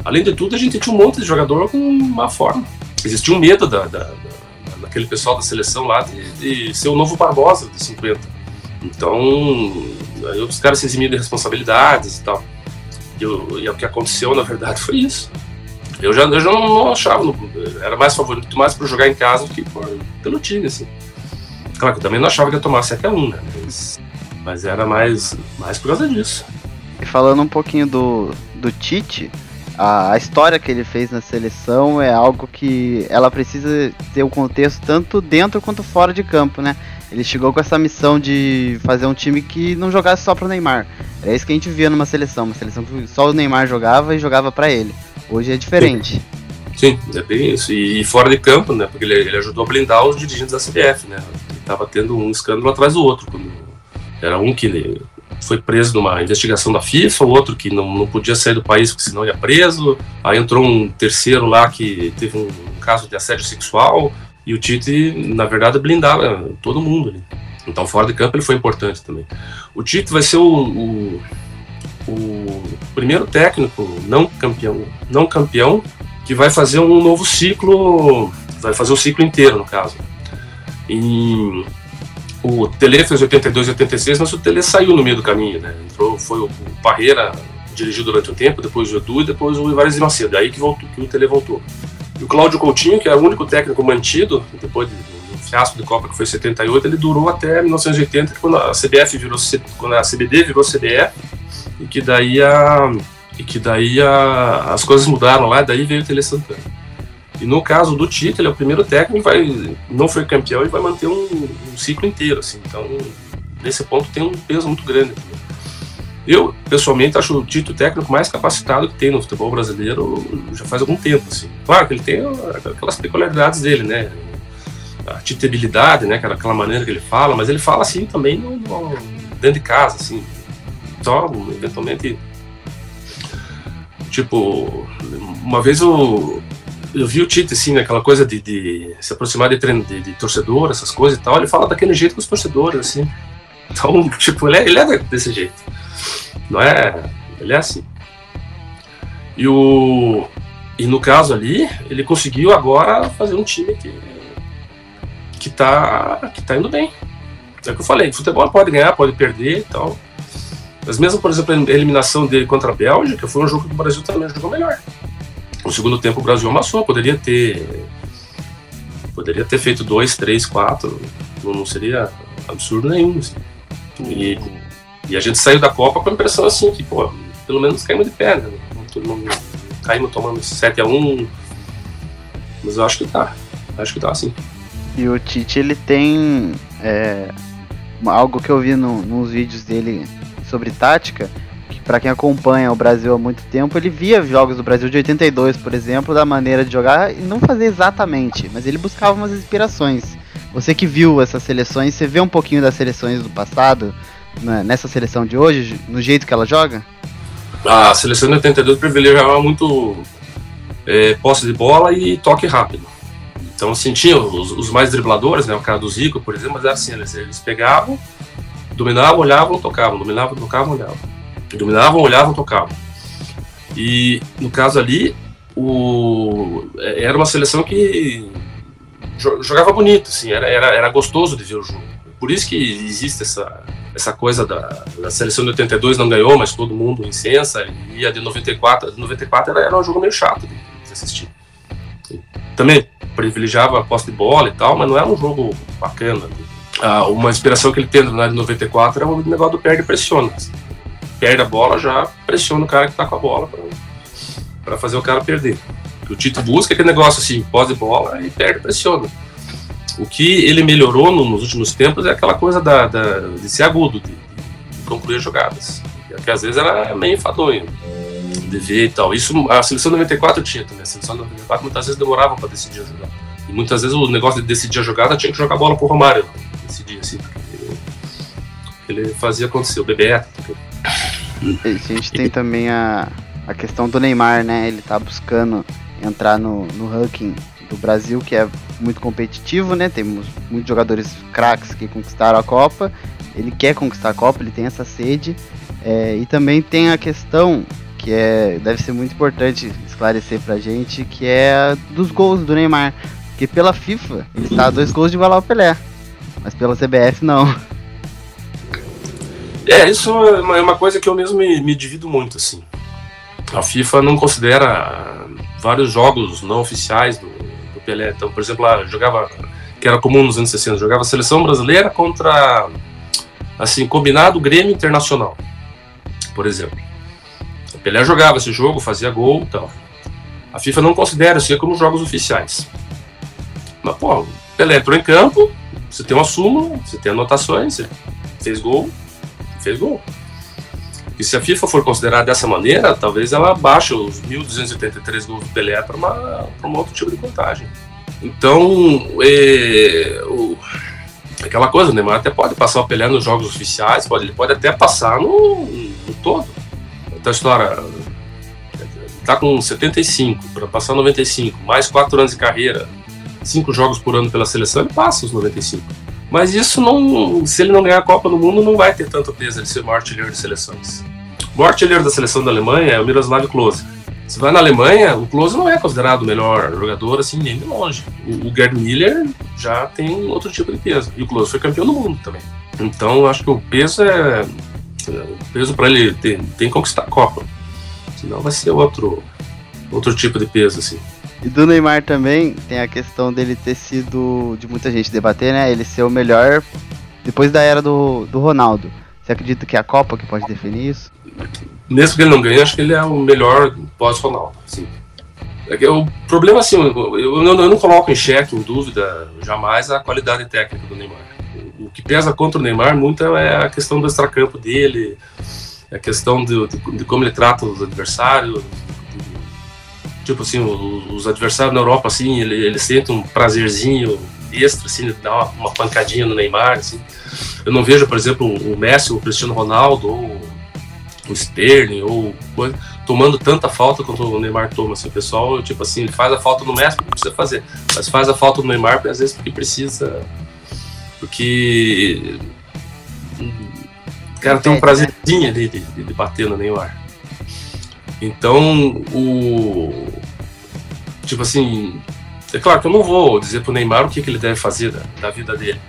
além de tudo a gente tinha um monte de jogador com má forma. Existia um medo da, da, da daquele pessoal da seleção lá de, de, ser o novo Barbosa de 50. Então, aí os caras se eximiam de responsabilidades e tal. E, e, o que aconteceu, na verdade, foi isso. Eu já, eu já não, não achava, era mais favorito mais para jogar em casa do que por, pelo time, assim. Claro que eu também não achava que ia tomar 7x1, né? Mas, mas, era mais, mais por causa disso. E falando um pouquinho do, do Tite, a, a, história que ele fez na seleção é algo que ela precisa ter o um contexto tanto dentro quanto fora de campo, né? Ele chegou com essa missão de fazer um time que não jogasse só pro Neymar. É isso que a gente via numa seleção, uma seleção que só o Neymar jogava e jogava para ele. Hoje é diferente. Sim, é bem isso. E, fora de campo, né? Porque ele, ele, ajudou a blindar os dirigentes da CBF, né? Ele tava tendo um escândalo atrás do outro. Era um que foi preso numa investigação da FIFA, o outro que não, não podia sair do país porque senão ia preso. Aí entrou um terceiro lá que teve um caso de assédio sexual. E o Tite, na verdade, blindava todo mundo. Então, fora de campo, ele foi importante também. O Tite vai ser o, o, o primeiro técnico não campeão, não campeão que vai fazer um novo ciclo, vai fazer o ciclo inteiro, no caso. E o Tele fez 82 e 86, mas o Tele saiu no meio do caminho, né? Entrou, foi o, Parreira dirigiu durante um tempo, depois o Edu e depois o Ivares de Macedo. Aí que, voltou, que o Tele voltou. E o Cláudio Coutinho, que era o único técnico mantido, depois do fiasco de Copa que foi 78, ele durou até 1980, quando a CBF virou quando a CBD virou CBF, e que daí a e que daí a, as coisas mudaram lá, daí veio o Tele Santana. E no caso do Tite, ele é o primeiro técnico, vai não foi campeão e vai manter um, um ciclo inteiro, assim. Então, nesse ponto tem um peso muito grande. Eu, pessoalmente, acho o Tito o técnico mais capacitado que tem no futebol brasileiro já faz algum tempo. Assim. Claro que ele tem aquelas peculiaridades dele, né? A titabilidade, né? Aquela maneira que ele fala, mas ele fala assim também no, no, dentro de casa, assim. Só, eventualmente. Tipo, uma vez eu, eu vi o Tite, assim, naquela coisa de, de se aproximar de, de, de torcedor, essas coisas e tal. Ele fala daquele jeito com os torcedores, assim. Então, tipo, ele é, ele é desse jeito. Não é? Ele é assim. E o e no caso ali, ele conseguiu agora fazer um time que que tá que tá indo bem. É o que eu falei, futebol pode ganhar, pode perder e tal. Mas mesmo, por exemplo, a eliminação dele contra a Bélgica foi um jogo que o Brasil também jogou melhor. No segundo tempo o Brasil amassou, poderia ter poderia ter feito dois, três, quatro, não seria absurdo nenhum. Assim. E e a gente saiu da Copa com a impressão assim, que, pô, pelo menos caímos de pé, né? Não, caímos tomando 7x1. Mas eu acho que tá. Acho que tá assim. E o Tite, ele tem é, algo que eu vi no, nos vídeos dele sobre tática, para quem acompanha o Brasil há muito tempo, ele via jogos do Brasil de 82, por exemplo, da maneira de jogar e não fazer exatamente, mas ele buscava umas inspirações. Você que viu essas seleções, você vê um pouquinho das seleções do passado, né, nessa seleção de hoje, no jeito que ela joga? A seleção de 82 privilegiava muito é, posse de bola e toque rápido. Então, assim, tinha os, os, mais dribladores, né, o cara do Zico, por exemplo, mas era assim, eles, eles pegavam, dominavam, olhavam, tocavam, dominavam, tocavam, olhavam. Dominavam, olhavam, tocavam. E, no caso ali, o, é, era uma seleção que jogava bonito, assim, era, era, era gostoso de ver o jogo. Por isso que existe essa, essa coisa da, da seleção de 82 não ganhou, mas todo mundo incensa, e a de 94, a de 94 era, era um jogo meio chato de, de assistir. Também privilegiava a posse de bola e tal, mas não era um jogo bacana. Ah, uma inspiração que ele tem na de 94 era o negócio do perde e pressiona. Perde a bola, já pressiona o cara que tá com a bola para fazer o cara perder. O Tito busca aquele negócio assim, de bola e perde pressiona. O que ele melhorou no, nos últimos tempos é aquela coisa da, da de ser agudo, de, de concluir jogadas. Que às vezes era meio enfadonho de ver e tal. Isso a seleção 94 tinha também. A seleção 94 muitas vezes demorava para decidir a jogada. E muitas vezes o negócio de decidir a jogada tinha que jogar a bola pro Romário. Decidir assim, porque ele fazia acontecer, o Bebeto. A gente tem também a, a questão do Neymar, né? Ele tá buscando entrar no, no ranking do Brasil, que é muito competitivo, né? Temos muitos jogadores craques que conquistaram a Copa. Ele quer conquistar a Copa, ele tem essa sede. É, e também tem a questão que é, deve ser muito importante esclarecer pra gente, que é dos gols do Neymar. Porque pela FIFA ele está a dois gols de igualar o Pelé. Mas pela CBF não. É, isso é uma, é uma coisa que eu mesmo me, me divido muito, assim. a FIFA não considera vários jogos não oficiais do, do Pelé. Então, por exemplo, jogava, que era comum nos anos 60, jogava a seleção brasileira contra, assim, combinado Grêmio Internacional, por exemplo. O Pelé jogava esse jogo, fazia gol e tal. A FIFA não considera isso como jogos oficiais. Mas, pô, Pelé entrou em campo, você tem uma súmula, você tem anotações, você fez gol, fez gol. E se a FIFA for considerar dessa maneira, talvez ela baixe os 1.283 gols do Pelé para uma, um outro tipo de contagem. Então, é, o, aquela coisa, o Neymar até pode passar o Pelé nos jogos oficiais, pode, ele pode até passar no, no todo. Então, a história está com 75 para passar 95, mais 4 anos de carreira, 5 jogos por ano pela seleção, ele passa os 95. Mas isso não. Se ele não ganhar a Copa do Mundo, não vai ter tanto peso ele ser o maior artilheiro de seleções. O maior artilheiro da seleção da Alemanha é o Miroslav Klose. Se vai na Alemanha, o Klose não é considerado o melhor jogador, assim, nem de longe. O, o Gerd Miller já tem outro tipo de peso. E o Klose foi campeão do mundo também. Então, acho que o peso é. O peso para ele tem, tem que conquistar a Copa. Senão vai ser outro, outro tipo de peso, assim. E do Neymar também tem a questão dele ter sido, de muita gente debater, né? Ele ser o melhor depois da era do, do Ronaldo. Você acredita que é a Copa que pode definir isso? Mesmo que ele não ganhe, acho que ele é o melhor pós-Ronaldo. Sim. É o problema, assim, eu, eu, não, eu não coloco em xeque, em dúvida, jamais a qualidade técnica do Neymar. O, o que pesa contra o Neymar muito é a questão do extracampo dele, a questão de, de, de como ele trata os adversários, tipo assim, os, os adversários na Europa, assim, ele, ele sente um prazerzinho extra, assim, de dar uma, uma, pancadinha no Neymar, assim. Eu não vejo, por exemplo, o Messi, o Cristiano Ronaldo, ou o Sterling, ou coisa, tomando tanta falta quanto o Neymar toma, assim, o pessoal, tipo assim, ele faz a falta no Messi porque precisa fazer, mas faz a falta no Neymar, às vezes, porque precisa, porque o cara tem um prazerzinho ali de, de, de bater no Neymar. Então, o. Tipo assim. É claro que eu não vou dizer pro Neymar o que, que ele deve fazer da, da vida dele.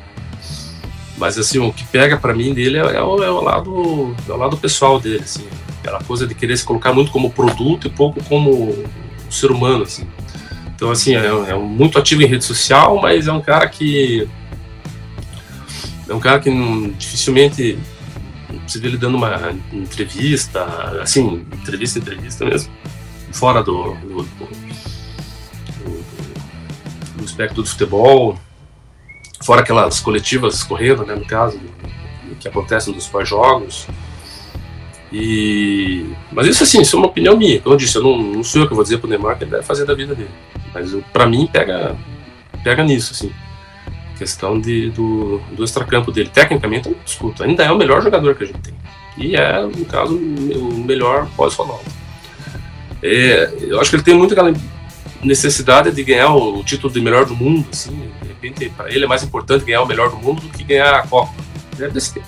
Mas assim, o que pega para mim dele é, é, o, é, o, lado, é o lado pessoal dele, assim. Aquela coisa de querer se colocar muito como produto e pouco como ser humano, assim. Então, assim, é, é muito ativo em rede social, mas é um cara que. É um cara que não, dificilmente vê ele dando uma entrevista, assim, entrevista, entrevista mesmo, fora do, do, do, do espectro do futebol, fora aquelas coletivas correndo, né, no caso, que acontecem nos pós-jogos. E... Mas isso assim, isso é uma opinião minha. Como eu disse, eu não, não sou eu que vou dizer pro Neymar que ele deve fazer da vida dele. Mas para mim pega, pega nisso, assim questão de, do, do extracampo dele. Tecnicamente, eu não discuto. Ainda é o melhor jogador que a gente tem. E é, no caso, o melhor pós-Ronaldo. É, eu acho que ele tem muito aquela necessidade de ganhar o, o título de melhor do mundo. Assim, de repente, para ele é mais importante ganhar o melhor do mundo do que ganhar a Copa. É besteira.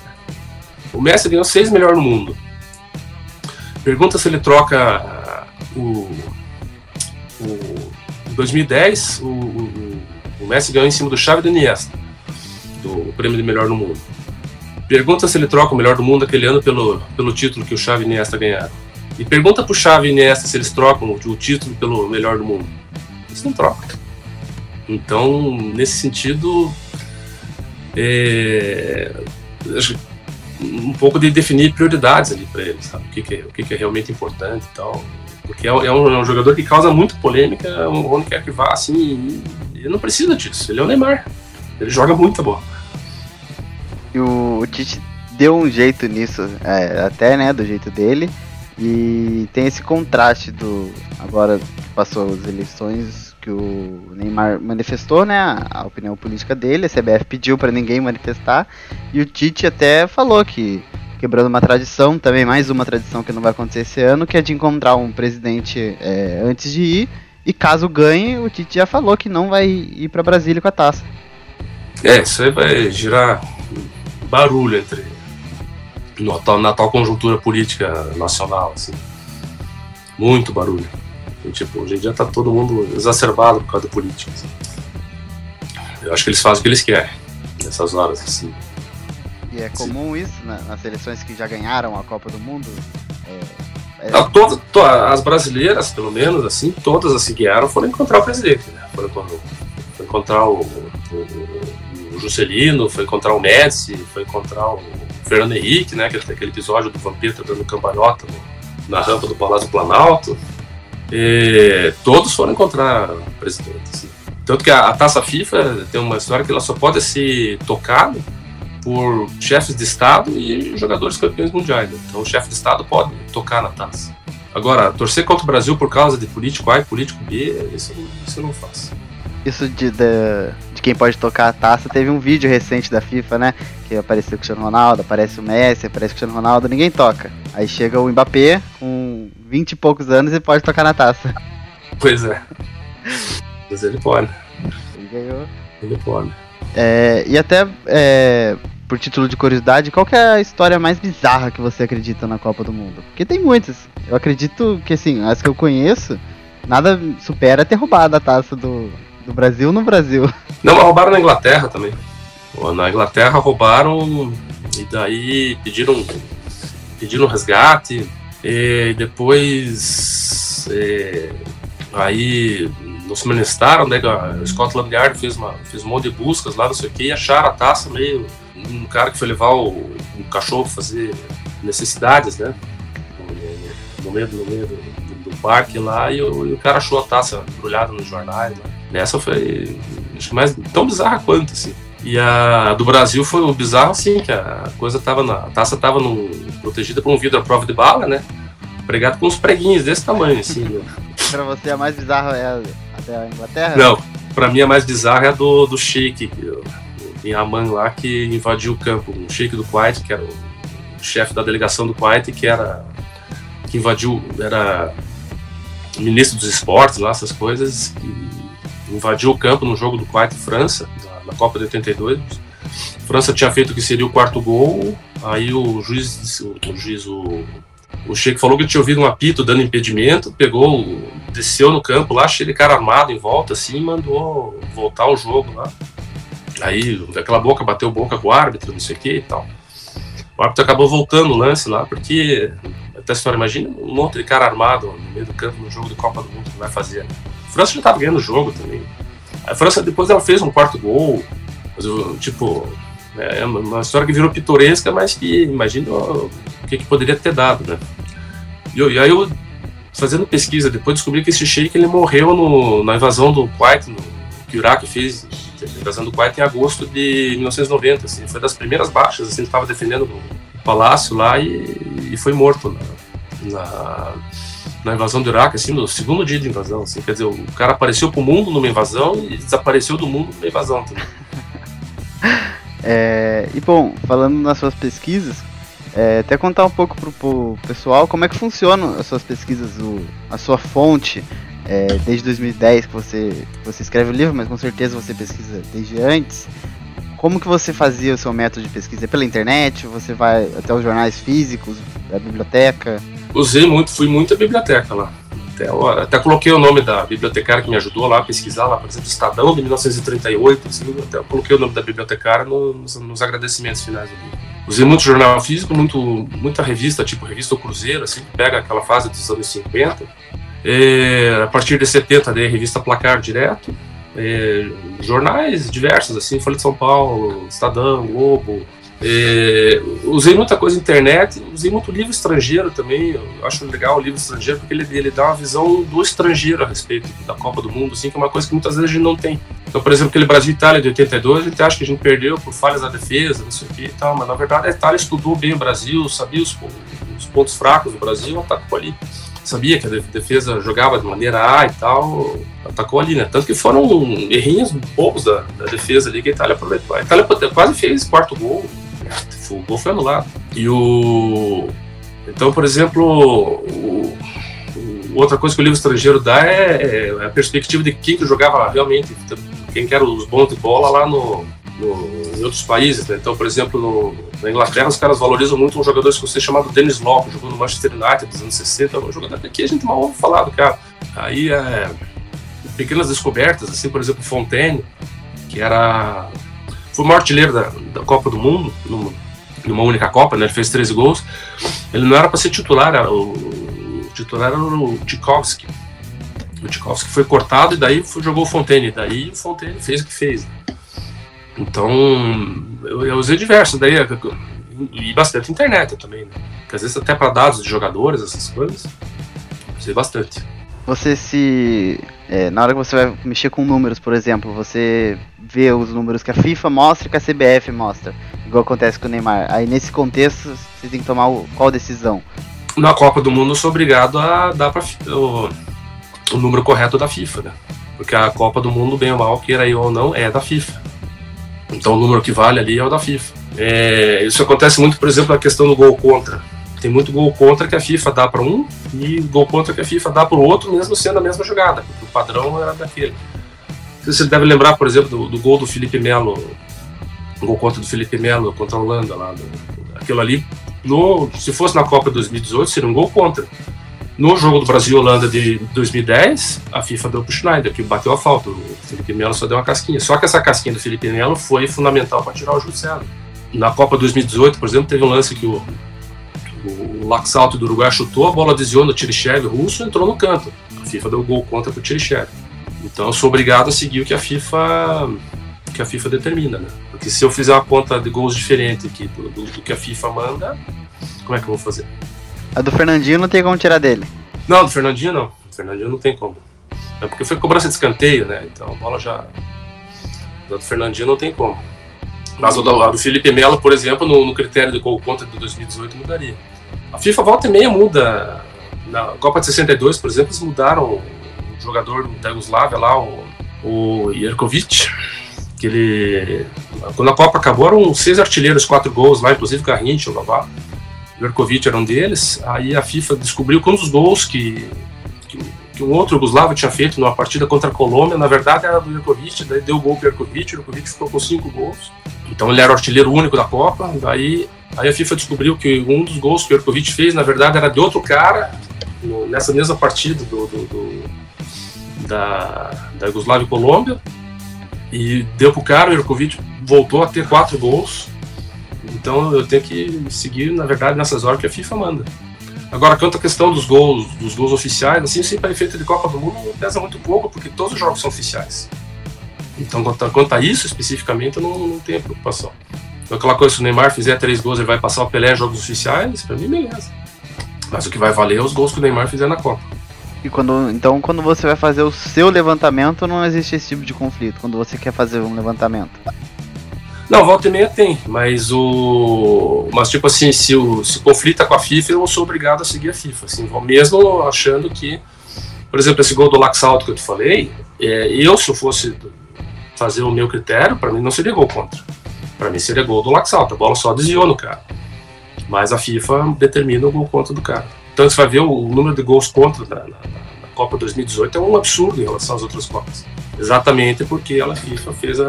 O Messi ganhou seis melhor do mundo. Pergunta se ele troca o, o 2010, o, o o Messi ganhou em cima do Xavi e do Iniesta, do prêmio de melhor no mundo. Pergunta se ele troca o melhor do mundo aquele ano pelo, pelo título que o Xavi e o Iniesta ganharam. E pergunta pro Xavi e Iniesta se eles trocam o, título pelo melhor do mundo. Eles não trocam. Então, nesse sentido, é, um pouco de definir prioridades ali para eles, sabe? O que, que, é, o que, que é realmente importante e tal. Porque é, é, um, é um, jogador que causa muito polêmica, onde quer que vá, assim, ele não precisa disso, ele é o Neymar. Ele joga muita bola. E o, Tite deu um jeito nisso, é, até né, do jeito dele. E tem esse contraste do. Agora que passou as eleições, que o Neymar manifestou, né? A opinião política dele, a CBF pediu para ninguém manifestar. E o Tite até falou que quebrando uma tradição, também mais uma tradição que não vai acontecer esse ano, que é de encontrar um presidente é, antes de ir e caso ganhe, o Tite já falou que não vai ir para Brasília com a taça. É, isso aí vai girar barulho entre no atual, na conjuntura política nacional, assim. Muito barulho. E, tipo, hoje em dia tá todo mundo exacerbado por causa da política. Assim. Eu acho que eles fazem o que eles querem nessas horas, assim. E é comum isso né, nas seleções que já ganharam a Copa do Mundo? É É... Não, to, as brasileiras, pelo menos, assim, todas as que guiaram foram encontrar o presidente, né? Foram, encontrar o, o, o, Juscelino, foi encontrar o Médici, foi encontrar o Fernando Henrique, né? Aquele, aquele episódio do Vampeta dando cambalhota no, na rampa do Palácio Planalto. E todos foram encontrar o presidente. Assim. Tanto que a, a, taça FIFA tem uma história que ela só pode ser tocada por chefes de Estado e jogadores campeões mundiais. Né? Então o chefe de Estado pode tocar na taça. Agora, torcer contra o Brasil por causa de político A e político B, isso, isso eu não faço. Isso de, de, de, quem pode tocar a taça, teve um vídeo recente da FIFA, né? Que apareceu o Cristiano Ronaldo, aparece o Messi, aparece o Cristiano Ronaldo, ninguém toca. Aí chega o Mbappé com 20 e poucos anos e pode tocar na taça. Pois é. Mas ele pode. Ele ganhou. Ele pode. É, e até é, por título de curiosidade, qual é a história mais bizarra que você acredita na Copa do Mundo? Porque tem muitas. Eu acredito que, assim, as que eu conheço, nada supera ter roubado a taça do, do Brasil no Brasil. Não, mas roubaram na Inglaterra também. Na Inglaterra roubaram e daí pediram, pediram resgate e depois é, aí não se manifestaram, né? A Scotland Yard fez, uma, fez um monte de buscas lá, não sei o que, e acharam a taça meio um cara que foi levar o, um cachorro fazer necessidades, né? No meio, no meio do, do parque lá, e o, e o, cara achou a taça embrulhada nos jornais. Né? Essa foi acho mais tão bizarra quanto, assim. E a do Brasil foi o bizarro, assim, que a coisa tava na. A taça tava no, protegida por um vidro à prova de bala, né? Pregado com uns preguinhos desse tamanho, assim. Né? Pra você a mais bizarra é a, da Inglaterra? Não, pra mim a mais bizarra é a do, do Sheik, em Amman lá que invadiu o campo, o Sheik do Kuwait, que era o chefe da delegação do Kuwait, que era que invadiu, era ministro dos esportes lá, essas coisas, invadiu o campo no jogo do Kuwait e França, na, Copa de 82. A França tinha feito o que seria o quarto gol, aí o juiz, o, o juiz, o, o Sheik falou que tinha ouvido um apito dando impedimento, pegou, desceu no campo lá, cheio de cara armado em volta, assim, mandou voltar o jogo lá. Aí, aquela boca bateu boca com o árbitro, não sei o que e tal. O árbitro acabou voltando o lance lá, porque, até a história, imagina um monte de cara armado no meio do campo no jogo de Copa do Mundo que vai fazer. A França já estava ganhando o jogo também. A França, depois, ela fez um quarto gol, mas, tipo, é uma história que virou pitoresca, mas que, imagina o que, que poderia ter dado, né? E, e, aí eu, fazendo pesquisa, depois descobri que esse Sheik ele morreu no, na invasão do Kuwait, no, que o Iraque fez invasão do Kuwait em agosto de 1990, assim, foi das primeiras baixas, assim, estava defendendo o palácio lá e, e foi morto na, na, na, invasão do Iraque, assim, no segundo dia de invasão, assim, quer dizer, o cara apareceu para o mundo numa invasão e desapareceu do mundo numa invasão também. é, e bom, falando nas suas pesquisas, é, até contar um pouco pro, pro pessoal como é que funcionam as suas pesquisas, o, a sua fonte, é, desde 2010 que você, você escreve o livro, mas com certeza você pesquisa desde antes. Como que você fazia o seu método de pesquisa? É pela internet? Você vai até os jornais físicos, a biblioteca? Usei muito, fui muito à biblioteca lá. Até, até coloquei o nome da bibliotecária que me ajudou lá a pesquisar lá, por exemplo, Estadão de 1938, assim, até coloquei o nome da bibliotecária nos, nos agradecimentos finais do livro. Usei muito jornal físico, muito, muita revista, tipo revista Cruzeiro, assim, que pega aquela fase dos anos 50, é, a partir de 70, daí, revista Placar direto. É, jornais diversos, assim, Folha de São Paulo, Estadão, Globo. É, usei muita coisa na internet, usei muito livro estrangeiro também. Eu acho legal o livro estrangeiro porque ele, ele dá uma visão do estrangeiro a respeito da Copa do Mundo, assim, que é uma coisa que muitas vezes a gente não tem. Então, por exemplo, aquele Brasil-Itália de 82, a gente acha que a gente perdeu por falhas na defesa, não sei o que e tal, mas na verdade a Itália estudou bem o Brasil, sabia os, os pontos fracos do Brasil, atacou ali sabia que a defesa jogava de maneira A e tal, atacou ali, né? Tanto que foram errinhos bobos da, da defesa ali que a Itália aproveitou. A Itália quase fez quarto gol, o gol foi anulado. E o. Então, por exemplo, o, outra coisa que o livro estrangeiro dá é, é, a perspectiva de quem que jogava realmente, quem que eram os bons de bola lá no, no em outros países. Né? Então, por exemplo, no, na Inglaterra, os caras valorizam muito um jogador escocês chamado Dennis Law, que jogou no Manchester United dos anos 60. Um jogador que a gente mal ouve falar do cara. Aí, é, pequenas descobertas, assim, por exemplo, Fontaine, que era. Foi o maior artilheiro da, da Copa do Mundo, numa, numa única Copa, né? Ele fez 13 gols. Ele não era para ser titular, era o, titular era o Tchaikovsky. O Tchaikovsky foi cortado e daí jogou o Fontaine. Daí o Fontaine fez o que fez. Então, eu, eu usei diversos. Daí, e bastante internet também, né? Porque às vezes até para dados de jogadores, essas coisas. Usei bastante. Você se. É, na hora que você vai mexer com números, por exemplo, você vê os números que a FIFA mostra e que a CBF mostra. Igual acontece com o Neymar. Aí nesse contexto, você tem que tomar o, qual decisão? Na Copa do Mundo eu sou obrigado a dar para o, o número correto da FIFA, né? Porque a Copa do Mundo, bem ou mal, queira eu ou não, é da FIFA. Então o número que vale ali é o da FIFA. É, isso acontece muito, por exemplo, na questão do gol contra. Tem muito gol contra que a FIFA dá para um e gol contra que a FIFA dá para o outro, mesmo sendo a mesma jogada, porque o padrão era daquele. Você deve lembrar, por exemplo, do, do gol do Felipe Melo, o gol contra do Felipe Melo contra a Holanda lá. Do, aquilo ali, no, se fosse na Copa 2018, seria um gol contra. No jogo do Brasil-Holanda de 2010, a FIFA deu pro Schneider, que bateu a falta. O Felipe Melo só deu uma casquinha. Só que essa casquinha do Felipe Melo foi fundamental para tirar o Juscelino. Na Copa 2018, por exemplo, teve um lance que o, o Laxalto do Uruguai chutou, a bola desviou no Tirichev russo entrou no canto. A FIFA deu gol contra pro Tirichev. Então eu sou obrigado a seguir o que a FIFA que a FIFA determina, né? Porque se eu fizer uma conta de gols diferente aqui do, do, do que a FIFA manda, como é que eu vou fazer? A do Fernandinho não tem como tirar dele. Não, do Fernandinho não. Do Fernandinho não tem como. É porque foi cobrança de escanteio, né? Então a bola já. A do Fernandinho não tem como. Mas a do, a do Felipe Melo, por exemplo, no, no critério de gol contra de 2018 mudaria. A FIFA volta e meia muda. Na Copa de 62, por exemplo, eles mudaram o jogador da Yugoslávia lá, o, o Jerkovic, que ele. Quando a Copa acabou, eram seis artilheiros, quatro gols lá, inclusive Garrincha, o Lavá. Verkovic era um deles. Aí a FIFA descobriu que dos gols que, que, um outro Yugoslavo tinha feito numa partida contra a Colômbia, na verdade era do Verkovic, daí deu o gol pro Verkovic, o Verkovic ficou com cinco gols. Então ele era o artilheiro único da Copa. Daí aí a FIFA descobriu que um dos gols que o Verkovic fez, na verdade, era de outro cara, no, nessa mesma partida do, do, do da, da e Colômbia. E deu pro cara, o Verkovic voltou a ter quatro gols então eu tenho que seguir, na verdade, nessas horas que a FIFA manda. Agora, quanto à questão dos gols, dos gols oficiais, assim, sim, para efeito de Copa do Mundo pesa muito pouco, porque todos os jogos são oficiais. Então, quanto a, quanto a isso especificamente, eu não, não tenho preocupação. Então, aquela coisa, se o Neymar fizer três gols, ele vai passar o Pelé em jogos oficiais, para mim, beleza. Mas o que vai valer é os gols que o Neymar fizer na Copa. E quando, então, quando você vai fazer o seu levantamento, não existe esse tipo de conflito, quando você quer fazer um levantamento. Não, volta e meia tem, mas o. Mas tipo assim, se o, se conflita com a FIFA, eu sou obrigado a seguir a FIFA. Assim, mesmo achando que, por exemplo, esse gol do Laxalto que eu te falei, é, eu, se eu fosse fazer o meu critério, para mim não seria gol contra. Para mim seria gol do Laxalto, a bola só desviou no cara. Mas a FIFA determina o gol contra do cara. Então você vai ver o número de gols contra na, na, na Copa 2018 é um absurdo em relação às outras Copas. Exatamente porque a FIFA fez a,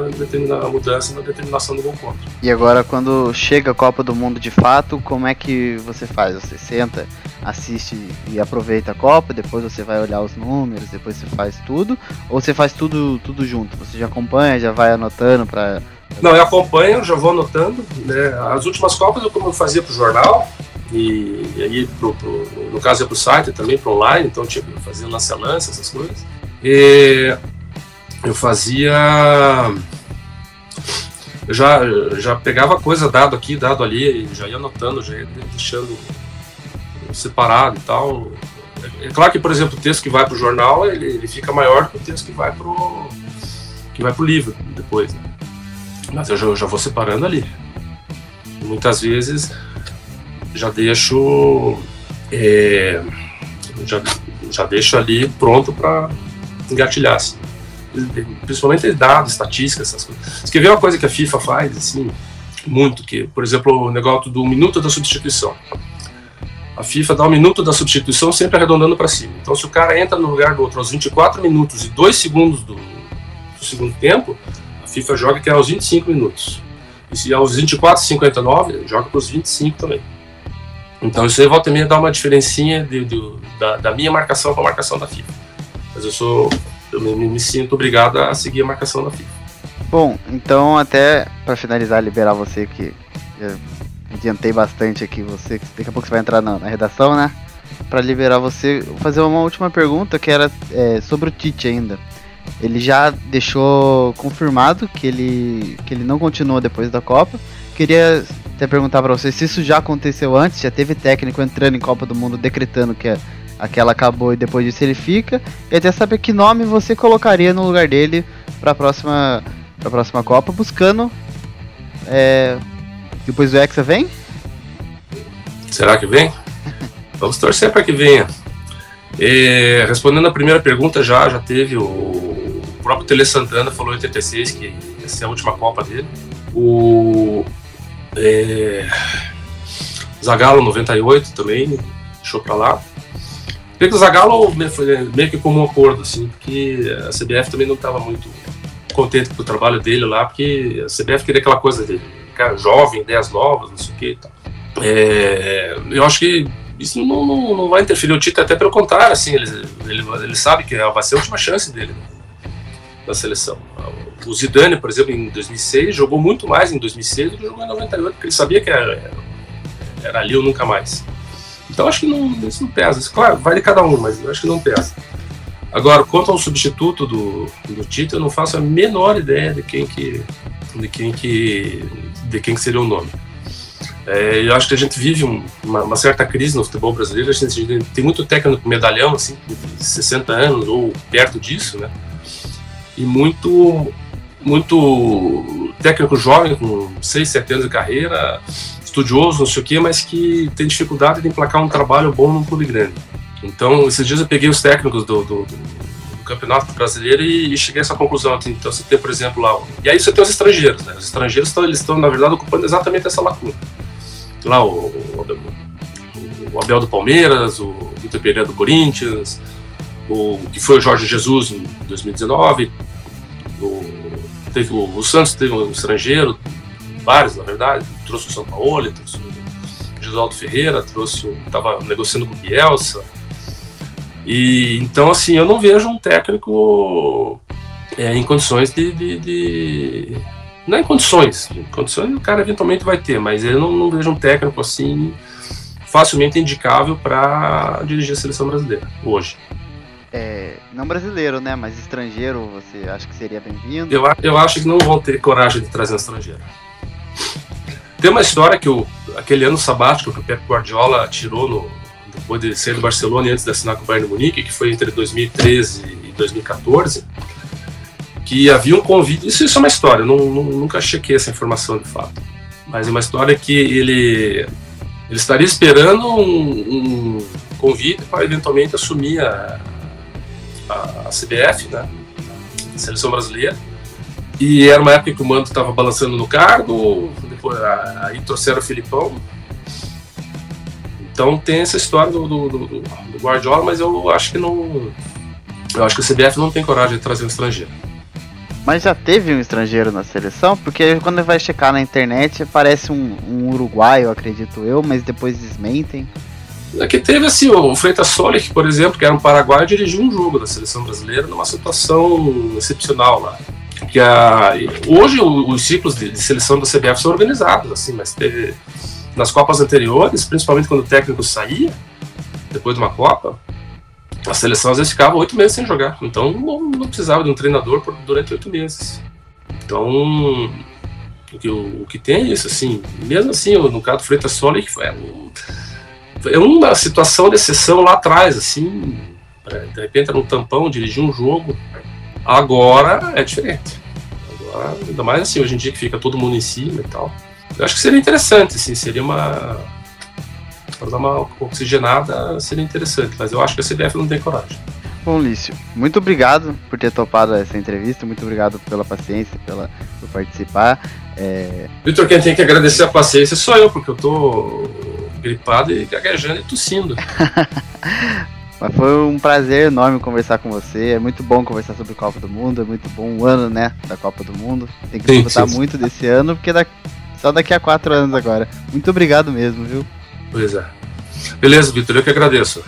a mudança na determinação do gol contra. E agora, quando chega a Copa do Mundo de fato, como é que você faz? Você senta, assiste e aproveita a Copa, depois você vai olhar os números, depois você faz tudo? Ou você faz tudo, tudo junto? Você já acompanha, já vai anotando para não, eu acompanho, já vou anotando. Né? As últimas Copas eu, como eu fazia para o jornal, e, e aí pro, pro, no caso é para o site também, para online, então tipo, fazia lance-lance, essas coisas. E eu fazia. Eu já, já pegava coisa dado aqui, dado ali, já ia anotando, já ia deixando separado e tal. É, é claro que, por exemplo, o texto que vai para o jornal ele, ele fica maior que o texto que vai para que vai pro livro depois. Né? Mas eu já, eu já vou separando ali. Muitas vezes já deixo é, já, já deixo ali pronto para engatilhar. Assim principalmente dados, estatísticas, essas coisas. Você quer ver uma coisa que a FIFA faz, assim, muito, que, por exemplo, o negócio do minuto da substituição. A FIFA dá um minuto da substituição sempre arredondando para cima. Então, se o cara entra no lugar do outro aos 24 minutos e 2 segundos do, do segundo tempo, a FIFA joga que é aos 25 minutos. E se é aos 24 59, joga para os 25 também. Então, isso aí volta e meia dá uma diferencinha de, de, da, da minha marcação com a marcação da FIFA. Mas eu sou eu me, me sinto obrigado a seguir a marcação da FIFA. Bom, então até para finalizar, liberar você que adiantei bastante aqui, você daqui a pouco você vai entrar na, na redação, né? para liberar você, fazer uma última pergunta que era é, sobre o Tite ainda. Ele já deixou confirmado que ele, que ele não continua depois da Copa. Queria até perguntar para você se isso já aconteceu antes, já teve técnico entrando em Copa do Mundo decretando que aquela acabou e depois disso ele fica. E até saber que nome você colocaria no lugar dele para a próxima, pra próxima Copa, buscando. É, depois do Hexa vem? Será que vem? Vamos torcer para que venha. É, respondendo a primeira pergunta, já, já teve o, o próprio Tele Santana falou em 86 que essa é a última Copa dele. O é, Zagallo 98 também deixou para lá. Creio que o Zagallo foi meio que como um acordo, assim, porque a CBF também não estava muito contente com o trabalho dele lá, porque a CBF queria aquela coisa dele, cara jovem, ideias novas, não sei o que e tal. É, eu acho que isso não, não, não, vai interferir. O Tite, até pelo contrário, assim, ele, ele, ele sabe que vai ser a última chance dele né, na seleção. O Zidane, por exemplo, em 2006, jogou muito mais em 2006 do que jogou em 98, porque ele sabia que era, era ali ou nunca mais. Então acho que não, isso não pesa. Isso, claro, vai de cada um, mas eu acho que não pesa. Agora, quanto ao substituto do, do Tite, eu não faço a menor ideia de quem que, de quem que, de quem que seria o nome. É, eu acho que a gente vive um, uma, uma, certa crise no futebol brasileiro. A gente tem muito técnico medalhão, assim, de 60 anos ou perto disso, né? E muito, muito técnico jovem, com 6, 7 anos de carreira, estudioso, não sei o quê, mas que tem dificuldade de emplacar um trabalho bom num clube grande. Então, esses dias eu peguei os técnicos do, do, do, Campeonato Brasileiro e, e, cheguei a essa conclusão. Então, você tem, por exemplo, lá. E aí você tem os estrangeiros, né? Os estrangeiros estão, eles estão, na verdade, ocupando exatamente essa lacuna. Lá o, o, o Abel do Palmeiras, o Vitor Pereira do Corinthians, o que foi o Jorge Jesus em 2019, o, teve o, o Santos teve um estrangeiro, vários na verdade, trouxe o São Paulo, trouxe o Gisaldo Ferreira, trouxe o, estava negociando com o Bielsa, e então assim eu não vejo um técnico é, em condições de, de, de, não é em condições, em condições o cara eventualmente vai ter, mas eu não, não vejo um técnico assim facilmente indicável para dirigir a seleção brasileira hoje. É, não brasileiro, né? Mas estrangeiro, você acha que seria bem-vindo? Eu, eu acho que não vão ter coragem de trazer um estrangeiro. Tem uma história que o, aquele ano sabático que o Pep Guardiola tirou no, depois de sair do Barcelona e antes de assinar com o Bayern Munique, que foi entre 2013 e 2014, que havia um convite. Isso, isso é uma história, não, não, nunca chequei essa informação de fato. Mas é uma história que ele, ele estaria esperando um, um convite para eventualmente assumir a, a, a CBF, né? A seleção brasileira. E era uma época que o Mando estava balançando no cargo, aí trouxeram o Filipão. Então tem essa história do, do, do, do Guardiola, mas eu acho que não. Eu acho que o CBF não tem coragem de trazer um estrangeiro. Mas já teve um estrangeiro na seleção? Porque quando vai checar na internet parece um, um uruguaio, acredito eu, mas depois desmentem. Aqui é teve assim, o Freitas Solich, por exemplo, que era um paraguaio, dirigiu um jogo da seleção brasileira numa situação excepcional lá. Que a, hoje os ciclos de, de, seleção da CBF são organizados, assim, mas teve nas Copas anteriores, principalmente quando o técnico saía, depois de uma Copa, a seleção às vezes ficava oito meses sem jogar. Então não, não precisava de um treinador por, durante oito meses. Então o que, o, o que tem é isso, assim, mesmo assim, no caso do Freitas Solich, foi um, é uma situação de exceção lá atrás, assim, de repente era um tampão, dirigir um jogo. Agora é diferente. Agora, ainda mais assim, hoje em dia que fica todo mundo em cima e tal. Eu acho que seria interessante, assim, seria uma. Para dar uma oxigenada seria interessante, mas eu acho que a CBF não tem coragem. Bom, Lício, muito obrigado por ter topado essa entrevista, muito obrigado pela paciência, pela, por participar. É... Vitor, quem tem que agradecer a paciência sou eu, porque eu tô gripado e gaguejando e tossindo. Mas foi um prazer enorme conversar com você. É muito bom conversar sobre Copa do Mundo. É muito bom o ano, né? Da Copa do Mundo. Tem que disputar muito desse ano, porque da... só daqui a quatro anos agora. Muito obrigado mesmo, viu? Pois é. Beleza, Vitor, eu que agradeço.